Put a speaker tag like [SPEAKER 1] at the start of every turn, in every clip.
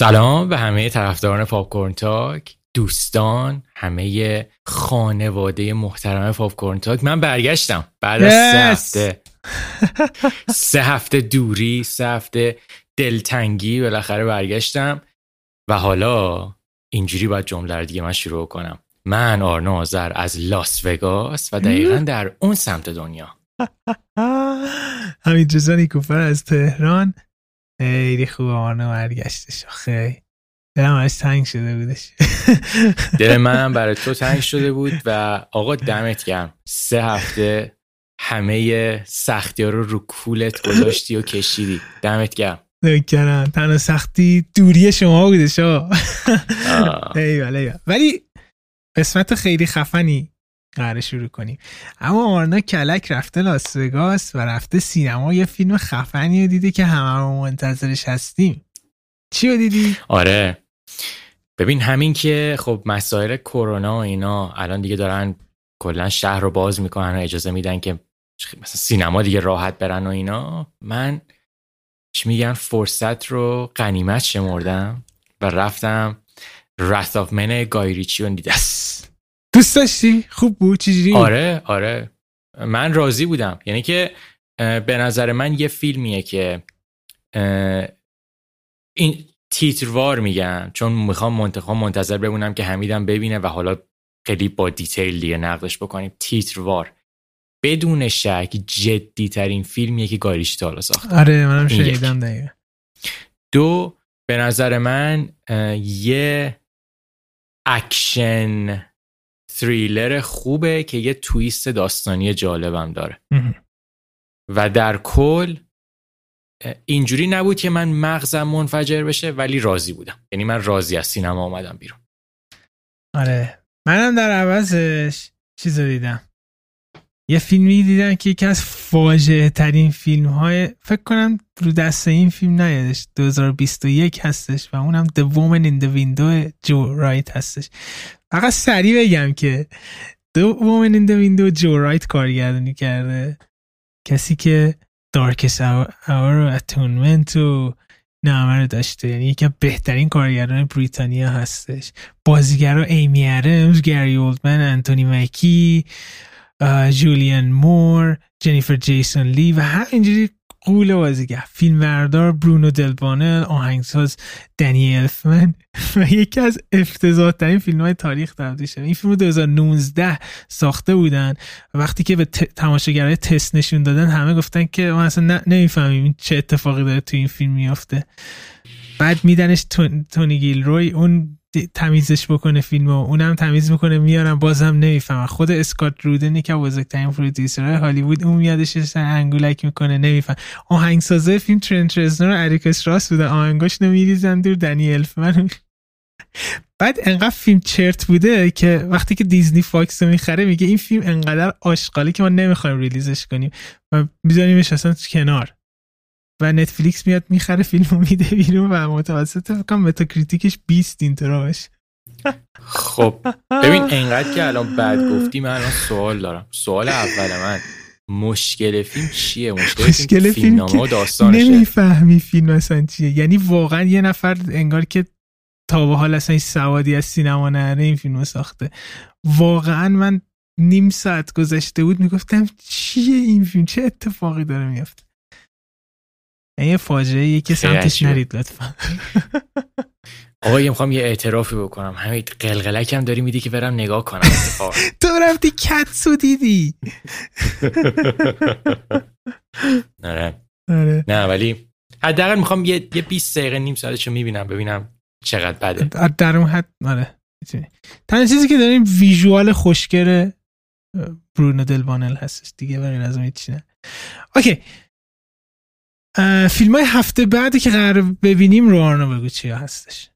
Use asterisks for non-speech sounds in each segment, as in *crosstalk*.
[SPEAKER 1] سلام به همه طرفداران پاپکورن تاک دوستان همه خانواده محترم پاپکورن تاک. من برگشتم. بعد از سه هفته. *laughs* سه هفته دوری سه هفته دلتنگی بالاخره برگشتم. و حالا اینجوری باید جمله رو دیگه من شروع کنم. من آرنا آذر از لاس وگاس و دقیقا *laughs* در اون سمت دنیا.
[SPEAKER 2] همین جزانی کوفر از تهران. خیلی خوب آرنا برگشتش خیلی. دلم از تنگ شده بودش. *laughs*
[SPEAKER 1] دل منم برای تو تنگ شده بود و آقا دمت گرم. سه هفته همه سختی ها رو رو کولت گذاشتی و کشیدی. دمت گرم.
[SPEAKER 2] نکنم تنها سختی دوری شما بودش *laughs* ایوال ولی قسمت خیلی خفنی. قرار شروع کنیم. اما آرنا کلک رفته لاس وگاس و رفته سینما. یه فیلم خفنی رو دیده که همه منتظرش هستیم. چی رو دیدی؟
[SPEAKER 1] آره. ببین همین که خب مسائل کرونا و اینا الان دیگه دارن کلا شهر رو باز می‌کنن و اجازه میدن که مثلا سینما دیگه راحت برن و اینا. من چی میگن؟ فرصت رو قنیمت شمردم و رفتم Wrath of Men گایریچی رو دیدم.
[SPEAKER 2] دوست داشتی؟ خوب بود؟ چجوری؟
[SPEAKER 1] آره آره. من راضی بودم. یعنی که به نظر من یه فیلمیه که این تیتروار میگن. چون می‌خوام منتخب منتظر بمونم که حمیدم ببینه و حالا خیلی با دیتیل دیگه نقدش بکنیم. تیتروار. بدون شک جدی ترین فیلمیه که گاریش تا ساخته.
[SPEAKER 2] آره منم شنیدم دقیقا.
[SPEAKER 1] دو به نظر من یه action thriller خوبه که یه twist داستانی جالبم داره. و در کل اینجوری نبود که من مغزم منفجر بشه ولی راضی بودم. یعنی من راضی از سینما آمدم بیرون.
[SPEAKER 2] آره. منم در عوضش چیز دیدم. یه فیلمی دیدم که یکی از فاجعه ترین فیلم های فکر کنم رو دست این فیلم نیادش. 2021 هستش و اونم The Woman in the Window جو رایت هستش. فقط سریع بگم که The Woman in the Window جو رایت کارگردانی کرده. کسی که دارکس اور و اتونمنت و نامه رو داشته. یعنی یکی بهترین کارگردان بریتانیا هستش. بازیگرا ایمی ارمز گری اولدمن انتونی مکی جولیان مور جنیفر جیسون لی و همینجوری قول بازیگر فیلمبردار برونو دلبانل آهنگساز دنی الفمن *laughs* و یکی از افتضاح ترین فیلم های تاریخ تبدیل شده این فیلم 2019 ساخته بودن. وقتی که به تماشاگرای تست نشون دادن همه گفتن که ما اصلا نمی‌فهمیم چه اتفاقی داره تو این فیلم میافته. بعد میدنش تونی گیل روی اون تمیزش بکنه فیلم و اونم تمیز می‌کنه میارم بازم نمی‌فهمم. خود اسکات رودنی که بزرگترین پرودیوسر هالیوود اون میادش انگولک می‌کنه نمیفهم آهنگسازه فیلم ترنت رزنر و اریکس راس بوده. آهنگاش نمیریزن دور دنی الفمن. بعد انقدر فیلم چرت بوده که وقتی که دیزنی فاکس رو می‌خره میگه این فیلم انقدر آشغالی که ما نمی‌خوایم ریلیزش کنیم. و میذاریمش اصلا کنار. و نتفلیکس میاد می‌خره فیلمو میده بیرون و متوسط فکرم متاکریتیکش 20 اینتراش
[SPEAKER 1] خب *laughs* ببین انقدر که الان بعد گفتی من الان سوال دارم. سوال اول من مشکل فیلم چیه؟ مشکل, مشکل فیلم, فیلم و داستانشه.
[SPEAKER 2] نمی‌فهمی فیلم اصلا چیه. یعنی واقعا یه نفر انگار که تا به حال اصلا سوادی از سینما نره این فیلم ساخته. واقعا من نیم ساعت گذشته بود می‌گفتم چیه این فیلم؟ چه اتفاقی داره میفته یه فاجعه که سمتش نرید لطفا. *laughs*
[SPEAKER 1] آقا می‌خوام یه اعترافی بکنم. همین قلقلک هم داری میدی که برم نگاه کنم. *laughs*
[SPEAKER 2] تو رفتی کتسو دیدی. *laughs*
[SPEAKER 1] آره. نه ولی حداقل می‌خوام یه یه 20 دقیقه نیم ساعتشو می‌بینم ببینم چقدر بده.
[SPEAKER 2] در اون حد آره. تنها چیزی که داریم ویژوال خوشگره برونو دلبانل هستش. دیگه برای لازم هیچی نه. اوکی. فیلم های هفته بعدی که قرار ببینیم رو آرنا بگو چیا هستش.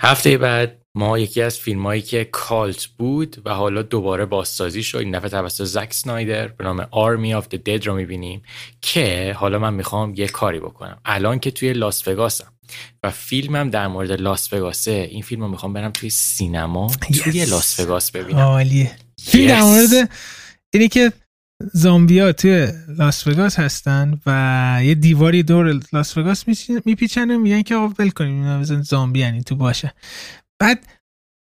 [SPEAKER 1] هفته بعد ما یکی از فیلم هایی که cult بود و حالا دوباره بازسازی شد این دفعه توسط زک سنایدر به نام Army of the Dead رو می‌بینیم که حالا من می‌خوام یه کاری بکنم. الان که توی لاس وگاسم و فیلمم در مورد لاس وگاسه این فیلم رو می‌خوام برم توی سینما توی لاس وگاس ببینم.
[SPEAKER 2] عالیه. فیلم در مورد اینی که زامبیا توی لاس وگاس هستن و یه دیواری دور لاس وگاس میپیچن و میگن که آقا ول کنیم زامبی یعنی تو باشه. بعد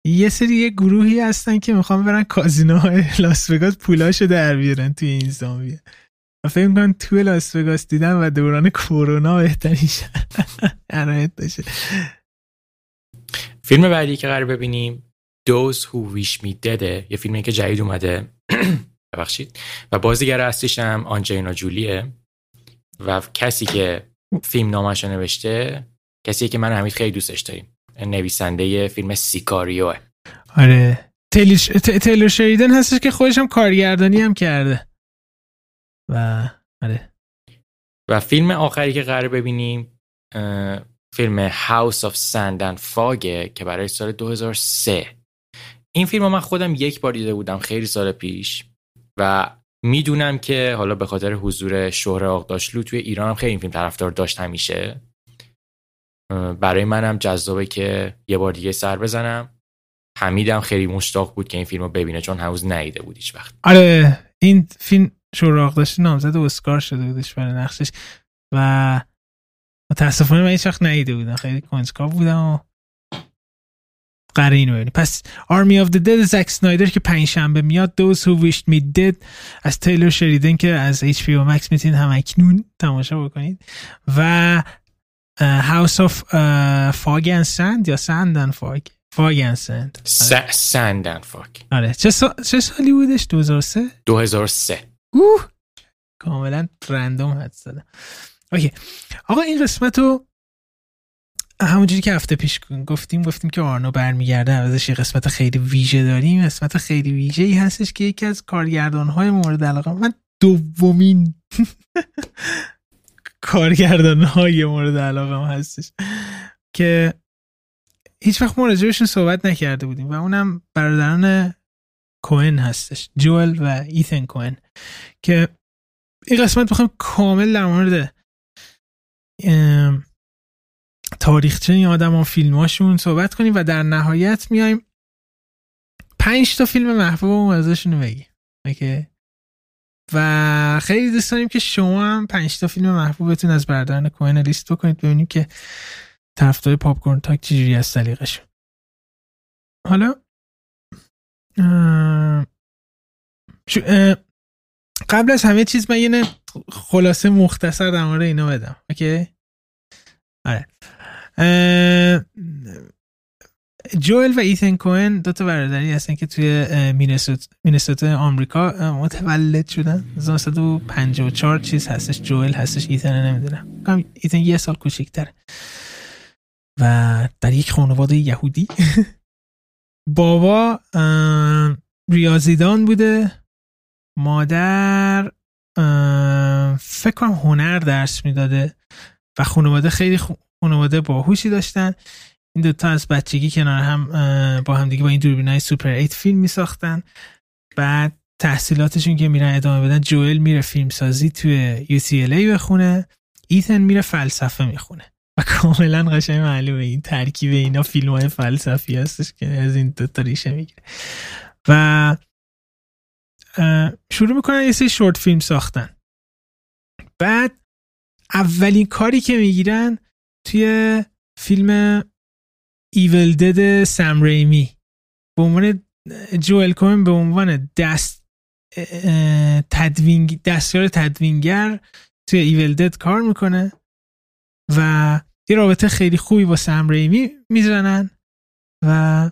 [SPEAKER 2] یه سری یه گروهی هستن که می‌خوان برن کازینوهای لاس وگاس پولاشو در بیارن توی این زامبیا. و فکر می‌کنم توی لاس وگاس دیدن و دوران کرونا بهترین شرایط *laughs* داشته
[SPEAKER 1] فیلم بعدی که قرار ببینیم Those Who Wish Me Dead یه فیلمی که جدید اومده. *clears throat* ببخشید. و بازیگر اصلیش هم آنجلینا جولیه. و کسی که فیلم نامش نوشته کسی که من همین خیلی دوستش داریم. نویسنده فیلم سیکاریو
[SPEAKER 2] آره. تیلر شریدن هستش که خودش هم کارگردانی هم کرده. و آره.
[SPEAKER 1] و فیلم آخری که قرار ببینیم فیلم House of Sand and Fog که برای سال 2003 این فیلم من خودم یک بار دیده بودم خیلی سال پیش. و می‌دونم که حالا به خاطر حضور شهر آقداشلو توی ایران هم خیلی این فیلم طرفدار داشت همیشه. برای منم جذابه که یه بار دیگه سر بزنم. حمیدم خیلی مشتاق بود که این فیلم رو ببینه چون هنوز نیده بود هیچ وقت.
[SPEAKER 2] آره این فیلم شهر داشت نامزد اسکار شده بودش برای نقشش. و متاسفانه من هیچ وقت نیده بودم. خیلی کنجکاو بودم و قراره اینو ببینیم پس Army of the Dead زک سنایدر که پنج شنبه میاد Those Who Wished Me Dead از تیلور شریدن که از HBO Max می‌تونید هم اکنون تماشا بکنید. و House of Fog and Sand یا Sand and Fog Fog and Sand.
[SPEAKER 1] Sand and Fog.
[SPEAKER 2] آره. چه, چه سالی بودش؟ 2003
[SPEAKER 1] 2003
[SPEAKER 2] اوه! کاملا رندوم حد زدم. اوکی. آقا این قسمت رو همونجوری که هفته پیش گفتیم گفتیم که آرنو برمیگرده ازش یه قسمت خیلی ویژه داریم. قسمت خیلی ویژه ای هستش که یکی از کارگردان های مورد علاقه من دومین *laughs* کارگردان های مورد علاقه هستش. که هیچ وقت راجبشون صحبت نکرده بودیم و اونم برادران کوهن هستش جوئل و ایتن کوهن که این قسمت بخوام کامل در مورد تاریخچه این آدم ها فیلماشون صحبت کنیم و در نهایت میایم. پنج تا فیلم محبوب ازشون بگیم OK؟ و خیلی دوست داریم که شما هم پنج تا فیلم محبوبتون از برادران کوهن لیست بکنید ببینیم که طرفدار پاپ تاک چجوریه سلیقشون حالا قبل از همه چیز من یه خلاصه مختصر در مورد اینا بدم. OK؟ آره. جوئل و ایتن کوهن دو تا برادری هستن که توی مینسوتا آمریکا متولد شدن. 1954 چیز هستش جوئل هستش ایتن نمی‌دونم. ایتن یه سال کوچیک‌تره و در یک خانواده یهودی. *laughs* بابا ریاضیدان بوده. مادر فکر کنم هنر درس می‌داده. و خانواده خیلی خانواده باهوشی داشتن. این دوتا از بچگی کنار هم با هم دیگه با این دوربینای سوپر 8 فیلم می ساختن. بعد تحصیلاتشون که میرن ادامه بدن جوئل میره فیلم سازی توی UCLA بخونه. ایتن میره فلسفه می‌خونه. و کاملا قشنگ معلومه این ترکیب اینا فیلم های فلسفی هستش که از این دوتا ریشه می‌گیره. و شروع می‌کنن یه سری شورت فیلم ساختن. بعد اولین کاری که می‌گیرن توی فیلم ایول دد سم ریمی. به عنوان جوئل کومن به عنوان دست تدوین دستیار تدوینگر توی ایول دد کار می‌کنه و یه رابطه خیلی خوبی با سم ریمی می‌زنن و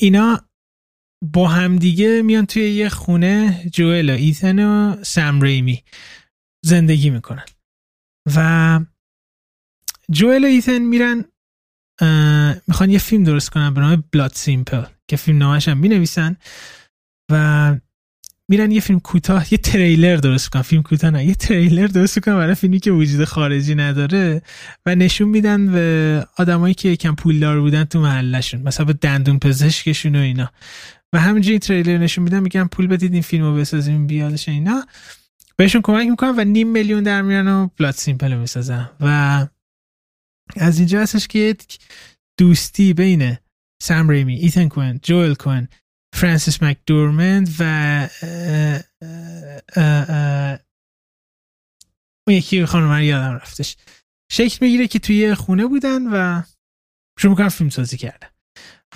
[SPEAKER 2] اینا با همدیگه میان توی یه خونه جوئل و ایتن و سم ریمی زندگی می‌کنن. و جوئل و ایتن میرن می‌خوان یه فیلم درست کنن به نام Blood Simple که فیلم نامش هم می‌نویسن و میرن یه فیلم کوتاه یه تریلر درست کنن فیلم کوتاه نه یه تریلر درست کنن برای فیلمی که وجود خارجی نداره و نشون میدن به آدمایی که یکم پولدار بودن تو محلشون مثلا به دندون پزشکشون و اینا. و همینجوری تریلر نشون میدن میگن پول بدید این فیلمو بسازیم بیادش اینا. بهشون کمک می‌کنن و نیم میلیون در میارن و Blood Simple می‌سازن. و از اینجا هستش که دوستی بین سم ریمی ایتن کوهن جوئل کوهن فرانسیس مکدورمند و اون یکی خانم یادم رفتش. شکل می‌گیره که توی خونه بودن و شروع می‌کنن فیلم سازی کردن.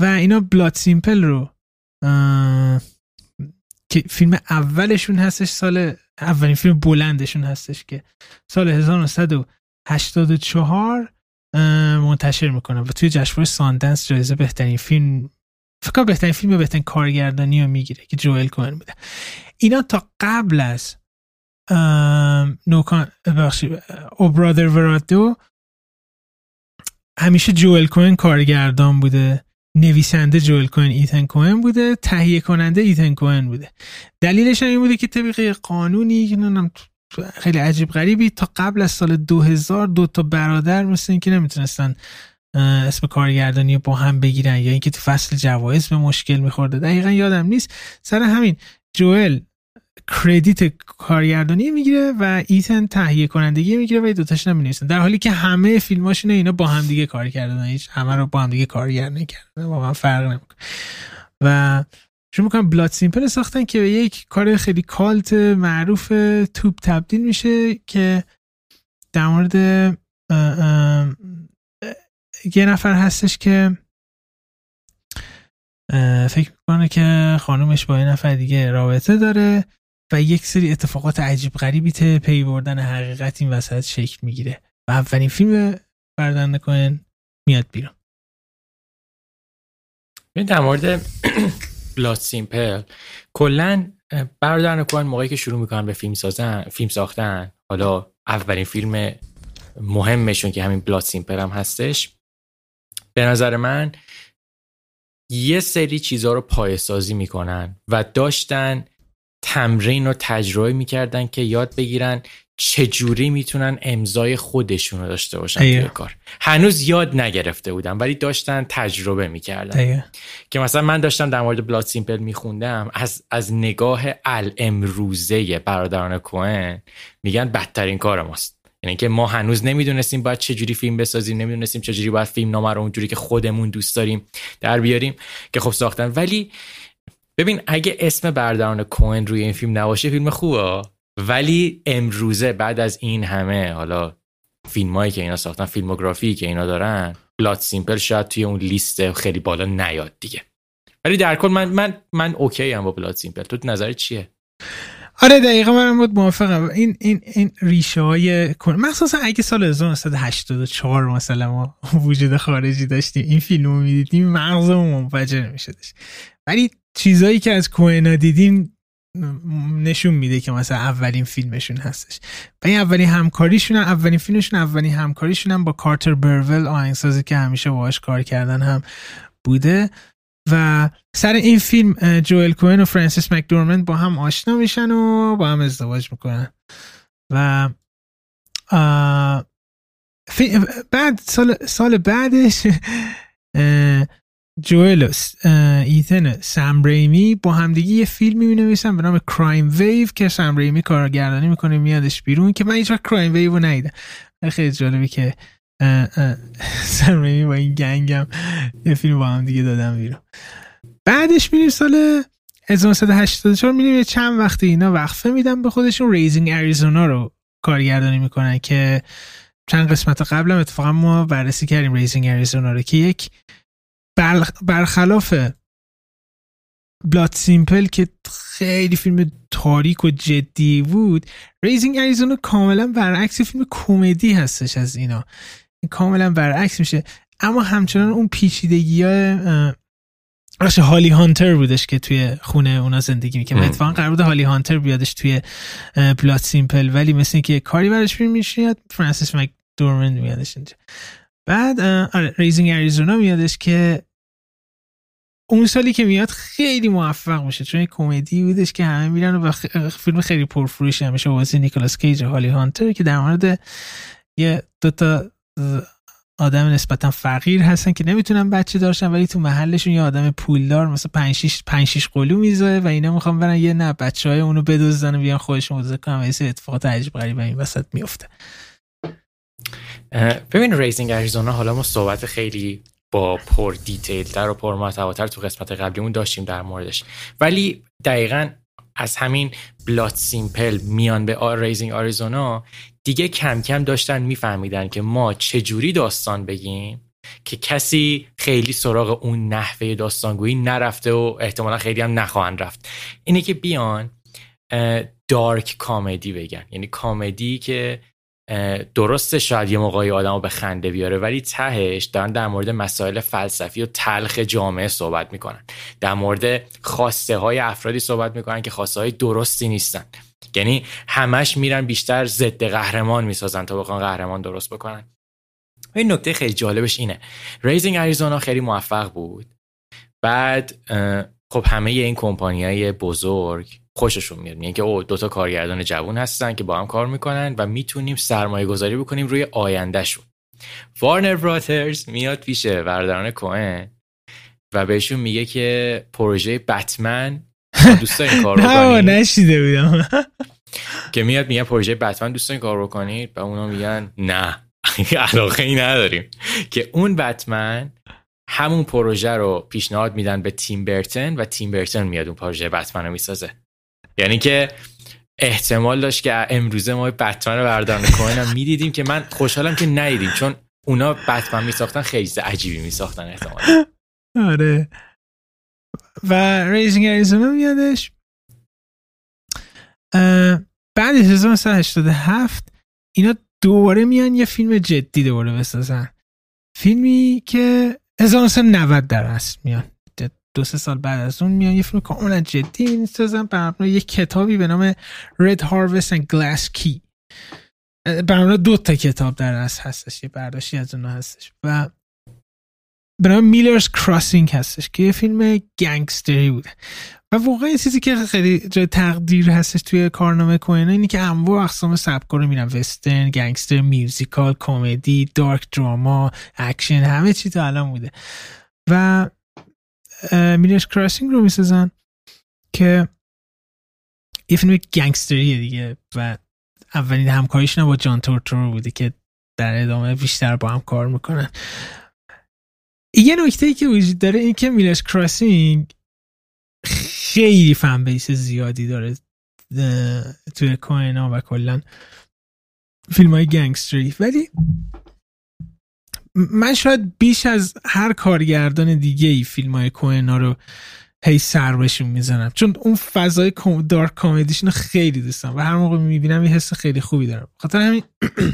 [SPEAKER 2] و اینا بلاد سیمپل رو که فیلم اولشون هستش سال اولین فیلم بلندشون هستش که سال 1984 منتشر می‌کنن و توی جشنواره ساندنس جایزه بهترین فیلم فکر بهترین فیلم و بهترین کارگردانی رو می‌گیره که جوئل کوهن بوده. اینا تا قبل از نوکان او برادر ورادو همیشه جوئل کوهن کارگردان بوده. نویسنده جوئل کوهن ایتن کوهن بوده. تهیه کننده ایتن کوهن بوده. دلیلش این بوده که طبق قانونی خیلی عجیب غریبی. تا قبل از سال 2000 دو تا برادر مثل اینکه نمی‌تونستن اسم کارگردانی با هم بگیرن یا اینکه تو فصل جوایز به مشکل میخورده. دقیقا یادم نیست. سر همین جوئل کردیت کارگردانی می‌گیره و ایتن تهیه کنندگی می‌گیره و دوتاش نمی‌نویسن در حالی که همه فیلماشون اینا با هم دیگه کار کردن. هیچ همه رو با هم دیگه کارگردانی کردن. واقعا فرق نمی‌کنه. و شروع می‌کنم بلاد سیمپل ساختن که به یک کار خیلی کالت معروف توپ تبدیل میشه که در مورد یه نفر هستش که فکر می‌کنه که خانومش با یه نفر دیگه رابطه داره و یک سری اتفاقات عجیب غریبی تا پی بردن حقیقت این وسط شکل می‌گیره و اولین فیلم برادران کوهن میاد بیرون.
[SPEAKER 1] در مورد Blood Simple کلا برادران کوهن موقعی که شروع می‌کنن به فیلم سازن فیلم ساختن حالا اولین فیلم مهمشون که همین Blood Simple هم هستش. به نظر من یه سری چیزها رو پایه سازی می‌کنن و داشتن تمرین رو تجربه می‌کردن که یاد بگیرن چجوری می‌تونن امضای خودشون رو داشته باشن توی کار؟ هنوز یاد نگرفته بودن ولی داشتن تجربه می‌کردن. که مثلا من داشتم در مورد بلاد سیمپل میخوندم از, از نگاه الامروزه برادران کوهن میگن بدترین کار ماست. یعنی که ما هنوز نمی‌دونستیم باید چه جوری فیلم بسازیم نمی‌دونستیم چه جوری باید فیلم نامه رو اونجوری که خودمون دوست داریم در بیاریم که خب ساختن. ولی ببین اگه اسم برادران کوئن روی این فیلم نباشه فیلم خوبه. ولی امروزه بعد از این همه حالا فیلمایی که اینا ساختن فیلموگرافی که اینا دارن Blood Simple شاید توی اون لیست خیلی بالا نیاد دیگه. ولی در کل من من من اوکی ام با Blood Simple تو نظر چیه؟
[SPEAKER 2] آره دقیقا منم بود موافقم. این این این ریشه های مخصوصا اگه سال 1984 مثلا ما وجود خارجی داشتیم این فیلم رو می‌دیدیم مغزمون منفجر میشدش. ولی چیزایی که از کوهنا دیدیم نشون میده که مثلا اولین فیلمشون هستش. و این اولین همکاریشون اولین فیلمشون اولین همکاریشون هم با کارتر برول آهنگسازی که همیشه باهاش کار کردن هم بوده. و سر این فیلم جوئل کوین و فرانسیس مکدورمند با هم آشنا میشن و با هم ازدواج می‌کنن. و بعد سال, سال بعدش جوئل ایتن سم ریمی با همدیگه یه فیلمی می نویسن به نام کرایم ویو که سم ریمی کارگردانی می‌کنه میادش بیرون که من هیچ وقت کرایم ویو رو ندیدم. خیلی جالبی که *laughs* سم ریمی با این گنگم یه فیلم با هم دیگه دادم بیرون. بعدش میریم سال 1984 میریم چند وقتی اینا وقفه میدن به خودشون. Raising Arizona رو کارگردانی می‌کنن که چند قسمت قبلم اتفاقا ما بررسی کردیم Raising Arizona رو که یک برخلاف Blood Simple که خیلی فیلم تاریک و جدی بود Raising Arizona کاملا برعکس فیلم کمدی هستش از اینا. کاملا برعکس میشه. اما همچنان اون پیچیدگی های هالی هانتر بودش که توی خونه اونا زندگی می‌کنه اتفاقا قرار بود هالی هانتر بیادش توی Blood Simple ولی مثل اینکه کاری براش پیش میاد فرانسیس مک‌دورمند میادش اینجا. بعد آره Raising Arizona میادش که اون سالی که میاد خیلی موفق میشه چون کمدی بودش که همه میرن و فیلم خیلی پرفروش میشه واسه نیکلاس کیج هالی هانتر که در مورد یه دوتا آدم نسبتا فقیر هستن که نمی‌تونن بچه داشتن ولی تو محلشون یه آدم پولدار مثلا 5 6 5 6 قلو می‌زاد و اینا می‌خوان برن یه نه بچه های اونو بدزدن و بیان خودشون بزرگ کنن و اتفاقات عجیب غریب این وسط میفته
[SPEAKER 1] ببین Raising Arizona حالا ما صحبت خیلی با پر detail تر و پر محتواتر تو قسمت قبلیمون داشتیم در موردش. ولی دقیقا از همین Blood Simple میان به آر Raising Arizona دیگه کم کم داشتن میفهمیدن که ما چجوری داستان بگیم که کسی خیلی سراغ اون نحوه داستانگویی نرفته و احتمالا خیلی هم نخواهند رفت. اینه که بیان دارک کامدی بگن. یعنی کامدی که درسته شاید یه موقعی آدم رو به خنده بیاره ولی تهش دارن در مورد مسائل فلسفی و تلخ جامعه صحبت می‌کنن. در مورد خواسته های افرادی صحبت می‌کنن که خواسته های درستی نیستن. یعنی همش میرن بیشتر ضد قهرمان می‌سازن تا بخوان قهرمان درست بکنن. این نکته خیلی جالبش اینه. ریزینگ اریزونا خیلی موفق بود. بعد خب همه این کمپانی های بزرگ خوششون میاد. میگن که او دوتا کارگردان جوون هستن که با هم کار می‌کنن و می‌تونیم سرمایه گذاری بکنیم روی آیندهشون. وارنر براترز میاد پیش برداران کوهن و بهشون میگه که پروژه بتمن دوست دارین کار *laughs*
[SPEAKER 2] رو نشیده بودم.
[SPEAKER 1] که میاد میگه پروژه بتمن دوست دارین کار رو کنید و اونا میگن نه. *laughs* علاقه ای نداریم. که اون بتمن همون پروژه رو پیشنهاد میدن به تیم برتن و تیم برتن میاد اون پروژه بتمن رو می‌سازه. یعنی که احتمال داشت که امروزه ما بتمن رو بردارن کوهن می‌دیدیم که من خوشحالم که ندیدیم چون اونا بتمن میساختن خیلی عجیبی میساختن احتمال
[SPEAKER 2] آره. و ریزینگ اریزونا میادش. بعد 1987 اینا دوباره میان یه فیلم جدی دوباره بسازن. فیلمی که 1990 در اصل میان دو سه سال بعد از اون میان. یه فیلم کاملا جدی می‌سازن. بر یه کتابی به نام Red Harvest and Glass Key. بر دو تا کتاب در اصل هستش یه برداشتی از اونها هستش. و به نام Miller's Crossing هستش که یه فیلم گنگستری بوده. و واقعا یه چیزی که خیلی جای تقدیر هستش توی کارنامه کوئن اینی که انواع اقسام سبکا رو میرن وسترن گنگستر میوزیکال کمدی dark drama اکشن همه چی تا الان بوده. و Miller's Crossing رو می‌سازن که یه فیلم گنگستریه دیگه و اولین همکاریشون با جان تورتورو بوده که در ادامه بیشتر با هم کار می‌کنن. یه نکته ای که وجود داره این که میلرز کراسینگ خیلی فن بیس زیادی داره توی کوهنا و کلا فیلم های گنگستری. ولی من شاید بیش از هر کارگردان دیگه ای فیلم های کوهنا رو هی سر بهشون می‌زنم. چون اون فضای دارک کامدیشون خیلی دوستم و هر موقع می‌بینم یه حس خیلی خوبی دارم. خاطر همین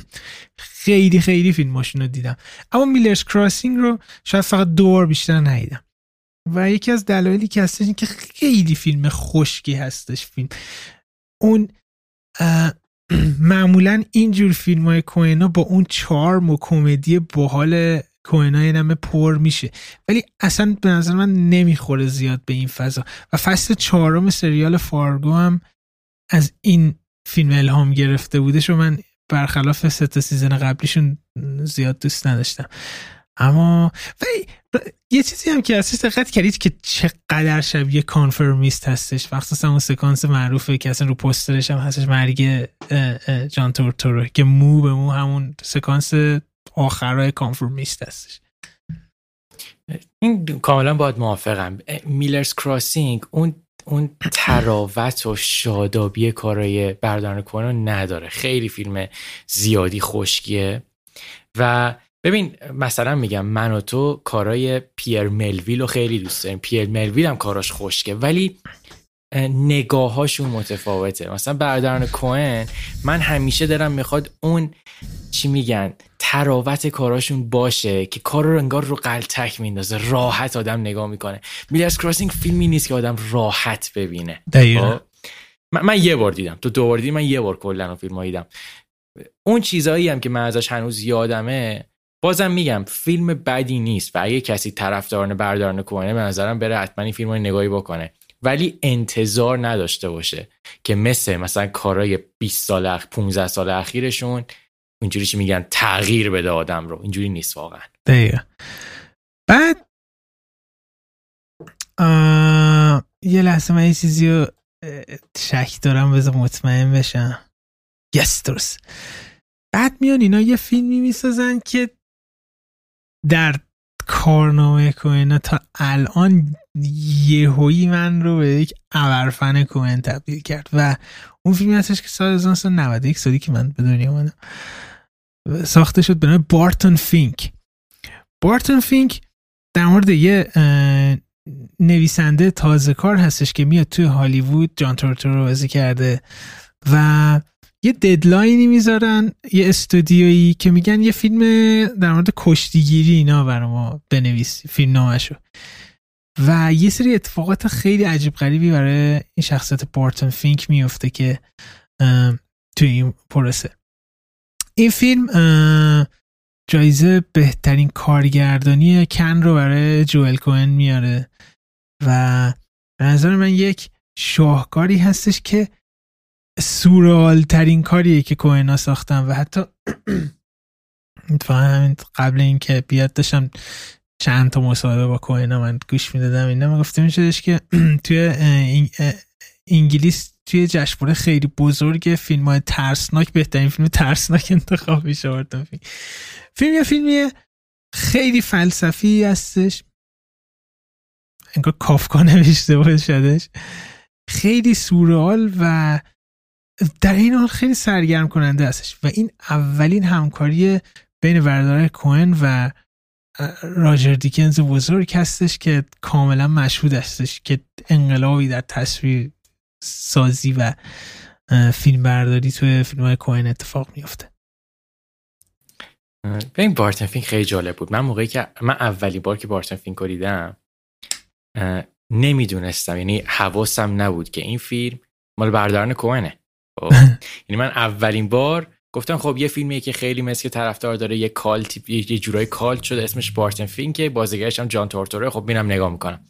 [SPEAKER 2] *clears throat* خیلی خیلی فیلماشون رو دیدم. اما میلرز کراسینگ رو شاید فقط دو بیشتر ندیدم. و یکی از دلایلی که هستش این که خیلی فیلم خشکی هستش فیلم. اون *clears throat* معمولا اینجور فیلم های کوهنا با اون چارم و کمدی باحال کوهنا نمه پر میشه. ولی اصلا به نظر من نمی‌خوره زیاد به این فضا. و فصل چهارم سریال فارگو هم از این فیلم الهام گرفته بودش و من برخلاف ست سیزن قبلیشون زیاد دوست نداشتم. اما یه چیزی هم که هستش دقت کردید که چقدر شبیه Conformist هستش. مخصوصا اون سکانس معروفه که اصلا رو پسترش هم هستش. مرگ جان تورتورو که مو به مو همون سکانس آخرای کانفرمیست هستش.
[SPEAKER 1] این کاملا باید موافقم. میلرز کراسینگ اون اون تراوت و شادابی کارای بردارن کنن نداره. خیلی فیلم زیادی خشکیه. و ببین مثلا میگم من و تو کارای پیر ملویل رو خیلی دوست داریم. پیر ملویل هم کاراش خشکه ولی نگاهاشون متفاوته. مثلا برادران کوهن من همیشه دارم می‌خواد اون چی میگن تراوت کاراشون باشه که کار رو انگار رو قلتک میندازه. راحت آدم نگاه می‌کنه. میلرز کراسینگ فیلمی نیست که آدم راحت ببینه.
[SPEAKER 2] خب؟
[SPEAKER 1] من, من یه بار دیدم. تو دو بار دیدی من یه بار کلا فیلم دیدم. اون چیزایی هم که من ازش هنوز یادمه بازم میگم فیلم بدی نیست و اگه کسی طرفداران بردارن کنه به نظرم بره حتما این فیلم نگاهی بکنه. ولی انتظار نداشته باشه که مثل مثلا کارای 20 سال اخ 15 سال اخیرشون اینجوری چی میگن تغییر بده آدم رو. اینجوری نیست واقعا.
[SPEAKER 2] دقیقا. بعد یه لحظه من یه چیزی رو شک دارم بذار مطمئن بشم. یس درست. بعد میان اینا یه فیلمی می‌سازن که در کارنامه کوهن تا الان یهویی من رو به یک ابرفن کوهن تبدیل کرد و اون فیلمی هستش که سال 1991 سالی که من به دنیا آمدم ساخته شد به نام Barton Fink. Barton Fink در مورد یه نویسنده تازه کار هستش که میاد توی هالیوود جان تورتورو بازی کرده و یه deadline ی می‌ذارن یه استودیویی که میگن یه فیلم در مورد کشتیگیری اینا برای ما بنویس فیلمنامشو و یه سری اتفاقات خیلی عجیب غریبی برای این شخصیت بارتون فینک میفته که توی این پروسه. این فیلم جایزه بهترین کارگردانی کن رو برای جوئل کوهن میاره و به نظر من یک شاهکاری هستش که سورال ترین کاریه که کوهنا ساختم و حتی *clears throat* همین قبل اینکه بیاد داشتم چند تا مصاحبه با کوهنا من گوش می‌دادم اینا من گفته میشدش که *clears throat* توی انگلیس توی جشنواره خیلی بزرگ فیلم های ترسناک بهترین فیلم ترسناک انتخاب میشه فیلم فیلم یه فیلمی خیلی فلسفی هستش. انگار کافکا نوشته باشدش. خیلی سورال و در این حال خیلی سرگرم کننده هستش و این اولین همکاری بین وردار کوهن و راجر دیکنز بزرگ هستش که کاملا مشهود هستش که انقلابی در تصویر سازی و فیلم برداری توی فیلم های کوئن اتفاق میفته
[SPEAKER 1] این Barton Fink خیلی جالب بود. من موقعی که من اولی بار که Barton Fink دیدم نمی‌دونستم. یعنی حواسم نبود که این فیلم مال برادران کوئنه. یعنی من اولین بار گفتم خب یه فیلمیه که خیلی مثل که طرفدار داره یه cult یه جورای cult شده اسمش Barton Fink ه بازیگرش هم جان تورتوروئه. خب میرم نگاه می‌کنم.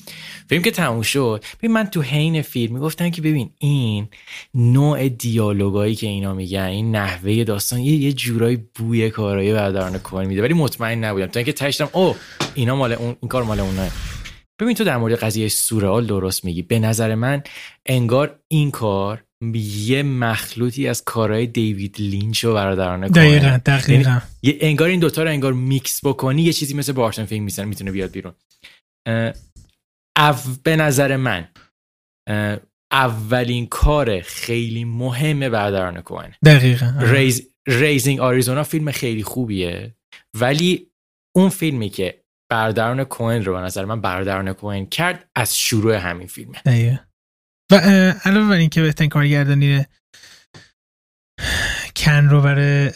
[SPEAKER 1] فیلم که تموم شد ببین من تو حین فیلم می‌گفتم که ببین این نوع دیالوگایی که اینا میگن این نحوه داستان یه یه جورای بوی کارای برادران کوئن میده. ولی مطمئن نبودم. تا اینکه تشتم او اینا مال اون این کار مال اونه ببین تو در مورد قضیه سورئال درست میگی. به نظر من انگار این کار یه مخلوطی از کارهای دیوید لینچ و برادران
[SPEAKER 2] دقیقا دقیقا.
[SPEAKER 1] یه انگار این دوتا رو انگار میکس بکنی یه چیزی مثل Barton Fink می‌زنه می‌تونه بیاد بیرون. به نظر من اولین کار خیلی مهم برادران کوئن
[SPEAKER 2] دقیقا.
[SPEAKER 1] Rais، Raising Arizona فیلم خیلی خوبیه. ولی اون فیلمی که برادران کوئن رو به نظر من برادران کوئن کرد از شروع همین فیلمه.
[SPEAKER 2] دقیقا. و علاوه بر اینکه بهترین کارگردانی کن رو برای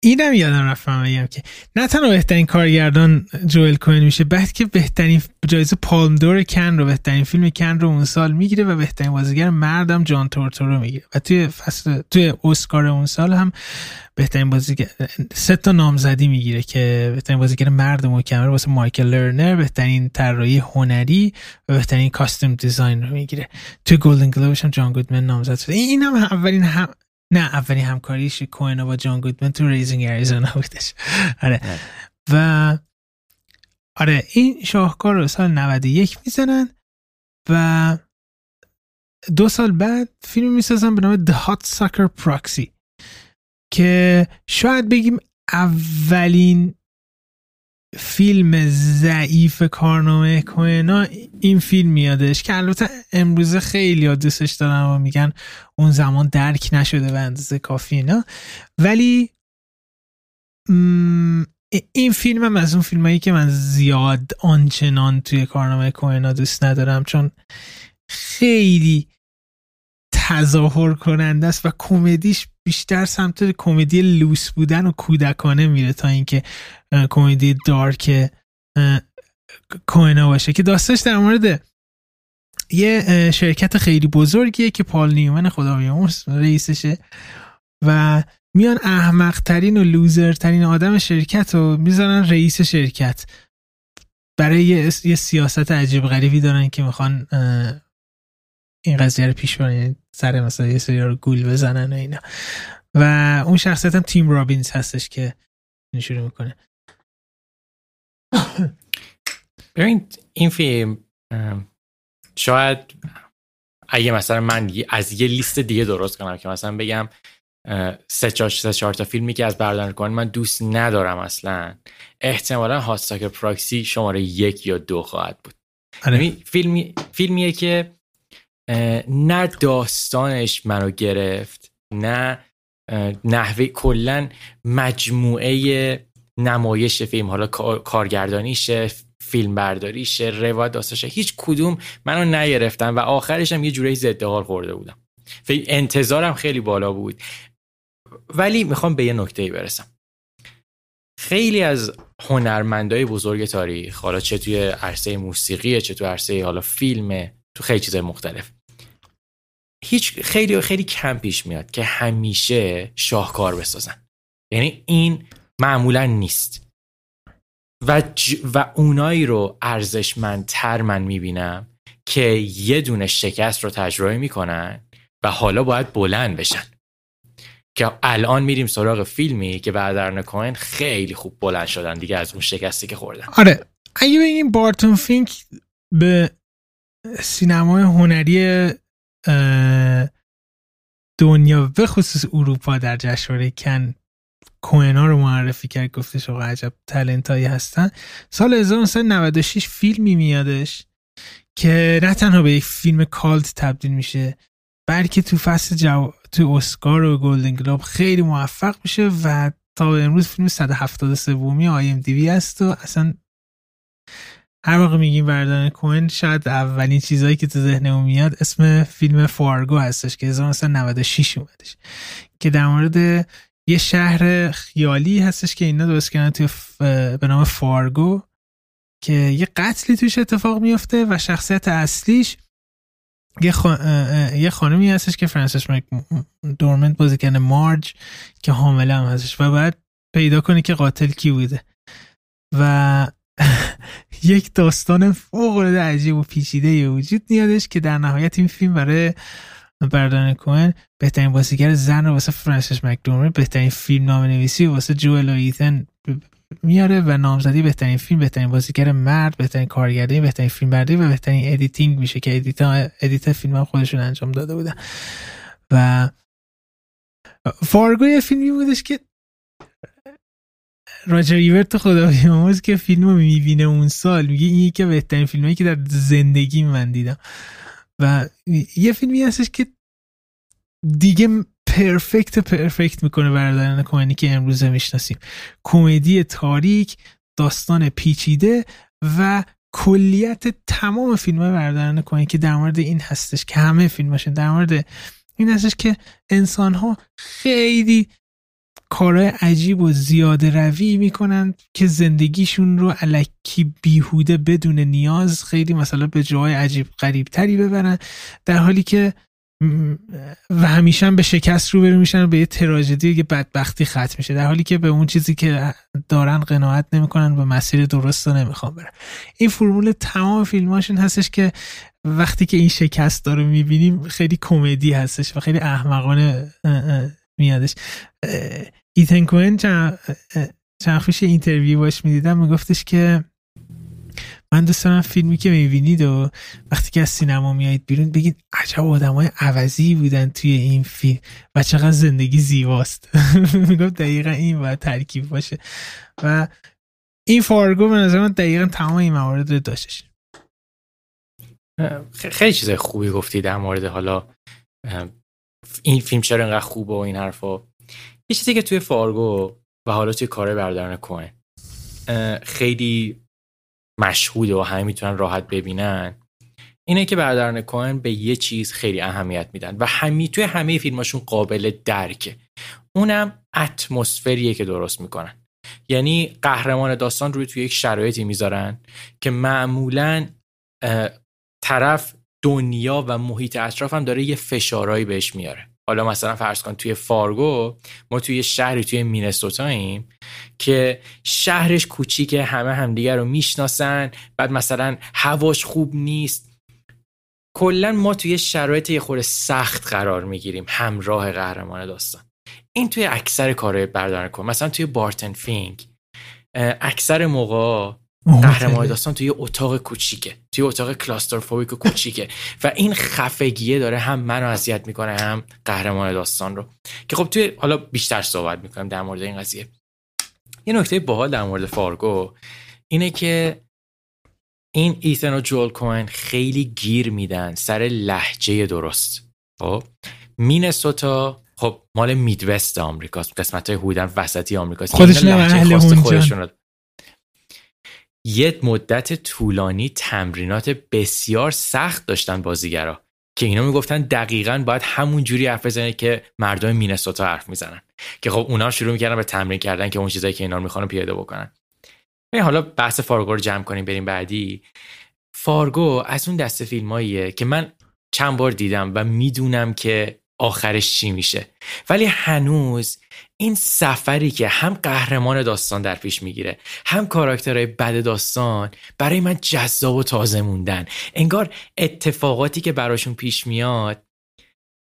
[SPEAKER 2] اینم یادم رفتم بگم که نه تنها بهترین کارگردان جوئل کوین میشه بعد که بهترین جایزه پالم دور کن رو بهترین فیلم کن رو اون سال می‌گیره و بهترین بازیگر مردم جان تورتور رو می‌گیره. و توی فصل توی اسکار اون سال هم بهترین بازیگر سه تا نامزدی می‌گیره که بهترین بازیگر مرد محکمه واسه مایکل لرنر بهترین طراحی هنری و بهترین کاستوم دیزاین رو می‌گیره. توی گلدن گلوبش هم جان گودمن نامزد شده. این هم اولین هم نه اولین همکاریش کوین با جان گودمن تو ریزینگ اریزونا بودش. آره. و آره این شاهکار رو سال 91 می‌زنن و دو سال بعد فیلم می‌سازن به نام The Hot Sucker Proxy که شاید بگیم اولین فیلم ضعیف کارنامه کوهنا این فیلم میادش که البته امروزه خیلی دوستش دارن و میگن اون زمان درک نشده به اندازه کافی اینا. ولی این فیلم هم از اون فیلم هایی که من زیاد آنچنان توی کارنامه کوهنا دوست ندارم چون خیلی تظاهر کننده است و کمدیش بیشتر سمت کمدی لوس بودن و کودکانه میره تا اینکه کمدی دارک کوهنا باشه. که داستش در مورد یه شرکت خیلی بزرگیه که پال نیومن خدا بیامرز رئیسشه و میان احمق ترین و لوزر ترین آدم شرکت رو می‌ذارن رئیس شرکت. برای یه, سیاست عجیب غریبی دارن که می‌خوان این قضیه رو پیش برن سر مثلا یه سری رو گول بزنن و اینا. و اون شخصیت هم تیم رابینز هستش که شروع می‌کنه.
[SPEAKER 1] ببین این فیلم شاید اگه مثلا من از یه لیست دیگه درست کنم که مثلا بگم سه چهار سه چهار تا فیلمی که از بردارن کن من دوست ندارم اصلا. احتمالا هاستاک پراکسی شماره یک یا دو خواهد بود.
[SPEAKER 2] آره.
[SPEAKER 1] یعنی فیلمی فیلمیه که نه داستانش منو گرفت نه نحوه کلا مجموعه نمایش فیلم حالا کارگردانیشه فیلم برداریشه روایت داستانشه هیچ کدوم منو نگرفتن و آخرش هم یه جوری ضد حال خورده بودم. انتظارم خیلی بالا بود. ولی می‌خوام به یه نکته برسم. خیلی از هنرمندای بزرگ تاریخ حالا چه توی عرصه موسیقی چه توی عرصه حالا فیلم تو خیلی چیزای مختلف هیچ خیلی خیلی کم پیش میاد که همیشه شاهکار بسازن. یعنی این معمولا نیست. و, و اونایی رو ارزشمندتر من می‌بینم که یه دونه شکست رو تجربه می‌کنن و حالا باید بلند بشن. که الان میریم سراغ فیلمی که بعد کوهن خیلی خوب بلند شدن دیگه از اون شکستی که خوردن.
[SPEAKER 2] آره اگه بگیم بارتون فینک به سینمای هنری دنیا به خصوص اروپا در جشنواره کن کوئنا رو معرفی کرد گفتش آقا عجب talent هایی هستن. سال 1996 فیلمی میادش که نه تنها به یک فیلم cult تبدیل میشه بلکه تو فصل جو... تو اسکار و گلدن گلوب خیلی موفق میشه و تا به امروز فیلم 173 امی IMDb است و اصلا هر وقت میگیم برادران کوئن شاید اولین چیزهایی که تو ذهنمون میاد اسم فیلم Fargo هستش که 1996 اومدش که در مورد یه شهر خیالی هستش که اینا درست کردن توی به نام فارگو که یه قتلی توش اتفاق میفته و شخصیت اصلیش یه, یه خانمی هستش که فرانسیس مک دورمنت بازی کنه مارج که حامله هم هستش و باید پیدا کنی که قاتل کی بوده. و *laughs* یک داستان فوق العاده عجیب و پیچیده وجود میادش که در نهایت این فیلم برای برادران کوئن بهترین بازیگر زن رو واسه فرانسیس مک‌دورمند بهترین فیلمنامه نویسی واسه جوئل و ایتن میاره و نامزدی بهترین فیلم بهترین بازیگر مرد بهترین کارگردانی بهترین فیلم برداری و بهترین editing میشه که edit edit فیلم هم خودشون انجام داده بودن. و Fargo یه فیلمی بودش که راجر ایبرت خدا بیامرز که فیلم رو می‌بینه اون سال. میگه این یکی بهترین فیلمایی که در زندگی من دیدم. و یه فیلمی هستش که دیگه پرفکت پرفکت می‌کنه بردارن کوهنی که امروزه می‌شناسیم. کمدی تاریک داستان پیچیده و کلیت تمام فیلم های بردارن کوهنی که در مورد این هستش که همه فیلماشون در مورد این هستش که انسان ها خیلی کارهای عجیب و زیاده روی می‌کنن که زندگیشون رو علکی بیهوده بدون نیاز خیلی مثلا به جای عجیب قریب تری ببرن در حالی که و همیشه به شکست رو برو میشن به یه تراژدی که بدبختی ختم میشه در حالی که به اون چیزی که دارن قناعت نمی‌کنن به مسیر درست رو نمی‌خوان برن. این فرمول تمام فیلماشون هستش که وقتی که این شکست داره می‌بینیم خیلی کمدی هستش و خیلی احمقانه میادش. ایتن کوئن چند وقت پیش interview باش می‌دیدم میگفتش که من دوست دارم فیلمی که می‌بینید و وقتی که از سینما میایید بیرون بگید عجب آدم های عوضی بودن توی این فیلم و چقدر زندگی زیباست. *laughs* می‌گفت دقیقا این باید ترکیب باشه. و این فارگو به نظر من دقیقا تمام این موارد داشتش.
[SPEAKER 1] خیلی چیز خوبی گفتی در مورد حالا این فیلم چرا اینقدر خوبه و این حرفا. یه چیزی که توی فارگو و حالا توی کار بردارن کوین خیلی مشهود و همه می‌تونن راحت ببینن اینه که برادران کوهن به یه چیز خیلی اهمیت میدن و همی توی همه فیلماشون قابل درکه. اونم اتمسفریه که درست می‌کنن. یعنی قهرمان داستان روی توی یک شرایطی می‌ذارن که معمولا طرف دنیا و محیط اطراف هم داره یه فشارهایی بهش میاره. حالا مثلا فرض کن توی فارگو ما توی شهری توی مینسوتاییم که شهرش کوچیکه همه همدیگه رو می‌شناسن بعد مثلا هواش خوب نیست. کلا ما توی شرایط یه خورده سخت قرار می‌گیریم همراه قهرمان داستان. این توی اکثر کارهای برادران کوئن مثلا توی Barton Fink اکثر موقع قهرمان داستان توی اتاق کوچیکه توی اتاق claustrophobic و کوچیکه. و این خفگیه داره هم منو اذیت می‌کنه هم قهرمان داستان رو. که خب توی حالا بیشتر صحبت می‌کنم در مورد این قضیه. یه نکته باحال در مورد فارگو اینه که این ایتن و جوئل کوئن خیلی گیر میدن سر لهجه درست. خب؟ مینسوتا خب مال Midwest آمریکاست قسمت های حدودا وسطی آمریکاست.
[SPEAKER 2] خودش اهل
[SPEAKER 1] یه مدت طولانی تمرینات بسیار سخت داشتن بازیگرا که اینا می‌گفتن دقیقا باید همون جوری حرف بزنه که مردم مینسوتا حرف می‌زنن. که خب اونا شروع می‌کردن به تمرین کردن که اون چیزایی که اینا می‌خوان پیاده بکنن. حالا بحث فارگو رو جمع کنیم بریم بعدی. فارگو از اون دسته فیلماییه که من چند بار دیدم و می‌دونم که آخرش چی میشه. ولی هنوز این سفری که هم قهرمان داستان در پیش می‌گیره هم کاراکترهای بد داستان برای من جذاب و تازه موندن. انگار اتفاقاتی که براشون پیش میاد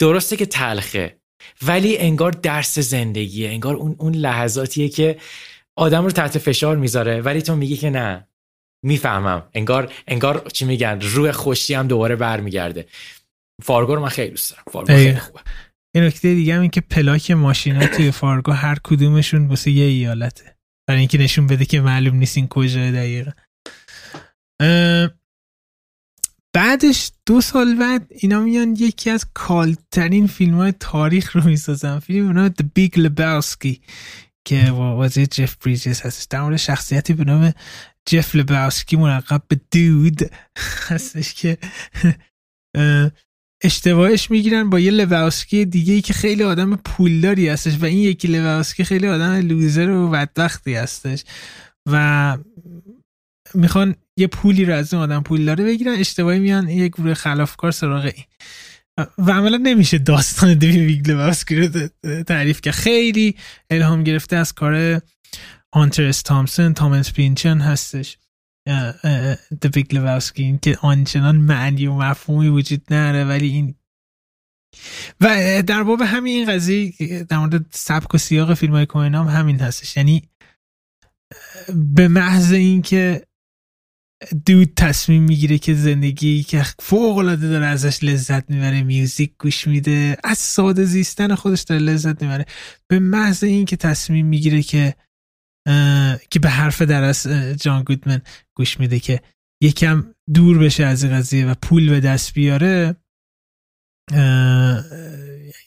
[SPEAKER 1] درسته که تلخه ولی انگار درس زندگیه. انگار اون, اون لحظاتیه که آدم رو تحت فشار می‌ذاره ولی تو میگی که نه. می‌فهمم. انگار انگار چی میگن روح خوشی هم دوباره برمیگرده. فارگو رو من خیلی دوست دارم. فارگو خیلی خوبه.
[SPEAKER 2] این نکته دیگه هم این که پلاک ماشینا توی فارگو هر کدومشون واسه یه ایالته. برای اینکه نشون بده که معلوم نیست این کجا دقیقا. بعدش دو سال بعد اینا میان یکی از کالترین فیلم های تاریخ رو می‌سازن. فیلم اونا The Big Lebowski که واسه جف بریجز هستش. در مورد شخصیتی به نام جف لباوسکی ملقب به دود هستش که اشتباهش می‌گیرن با یه لباوسکی دیگه ای که خیلی آدم پولداری هستش و این یکی لباوسکی خیلی آدم لوزر و بدبختی هستش و می‌خوان یه پولی رو از اون آدم پولداره بگیرن اشتباهی میان یه گروه خلافکار سراغ این و عملا نمیشه داستان دوی لباوسکی رو تعریف که خیلی الهام گرفته از کار هانتر تامسون تامس پینچن هستش. دویگ لباوسکی این که آنچنان معنی و مفهومی وجود نره ولی این و در باب همین این قضیه در مورد سبک و سیاق فیلم های کوهنام همین هستش. یعنی به محض اینکه دود تصمیم می‌گیره که زندگی که فوق العاده داره ازش لذت می‌بره میوزیک گوش میده از ساده زیستن خودش داره لذت می‌بره به محض این که تصمیم می‌گیره که که به حرف درس جان گودمن گوش میده که یکم دور بشه از این قضیه و پول به دست بیاره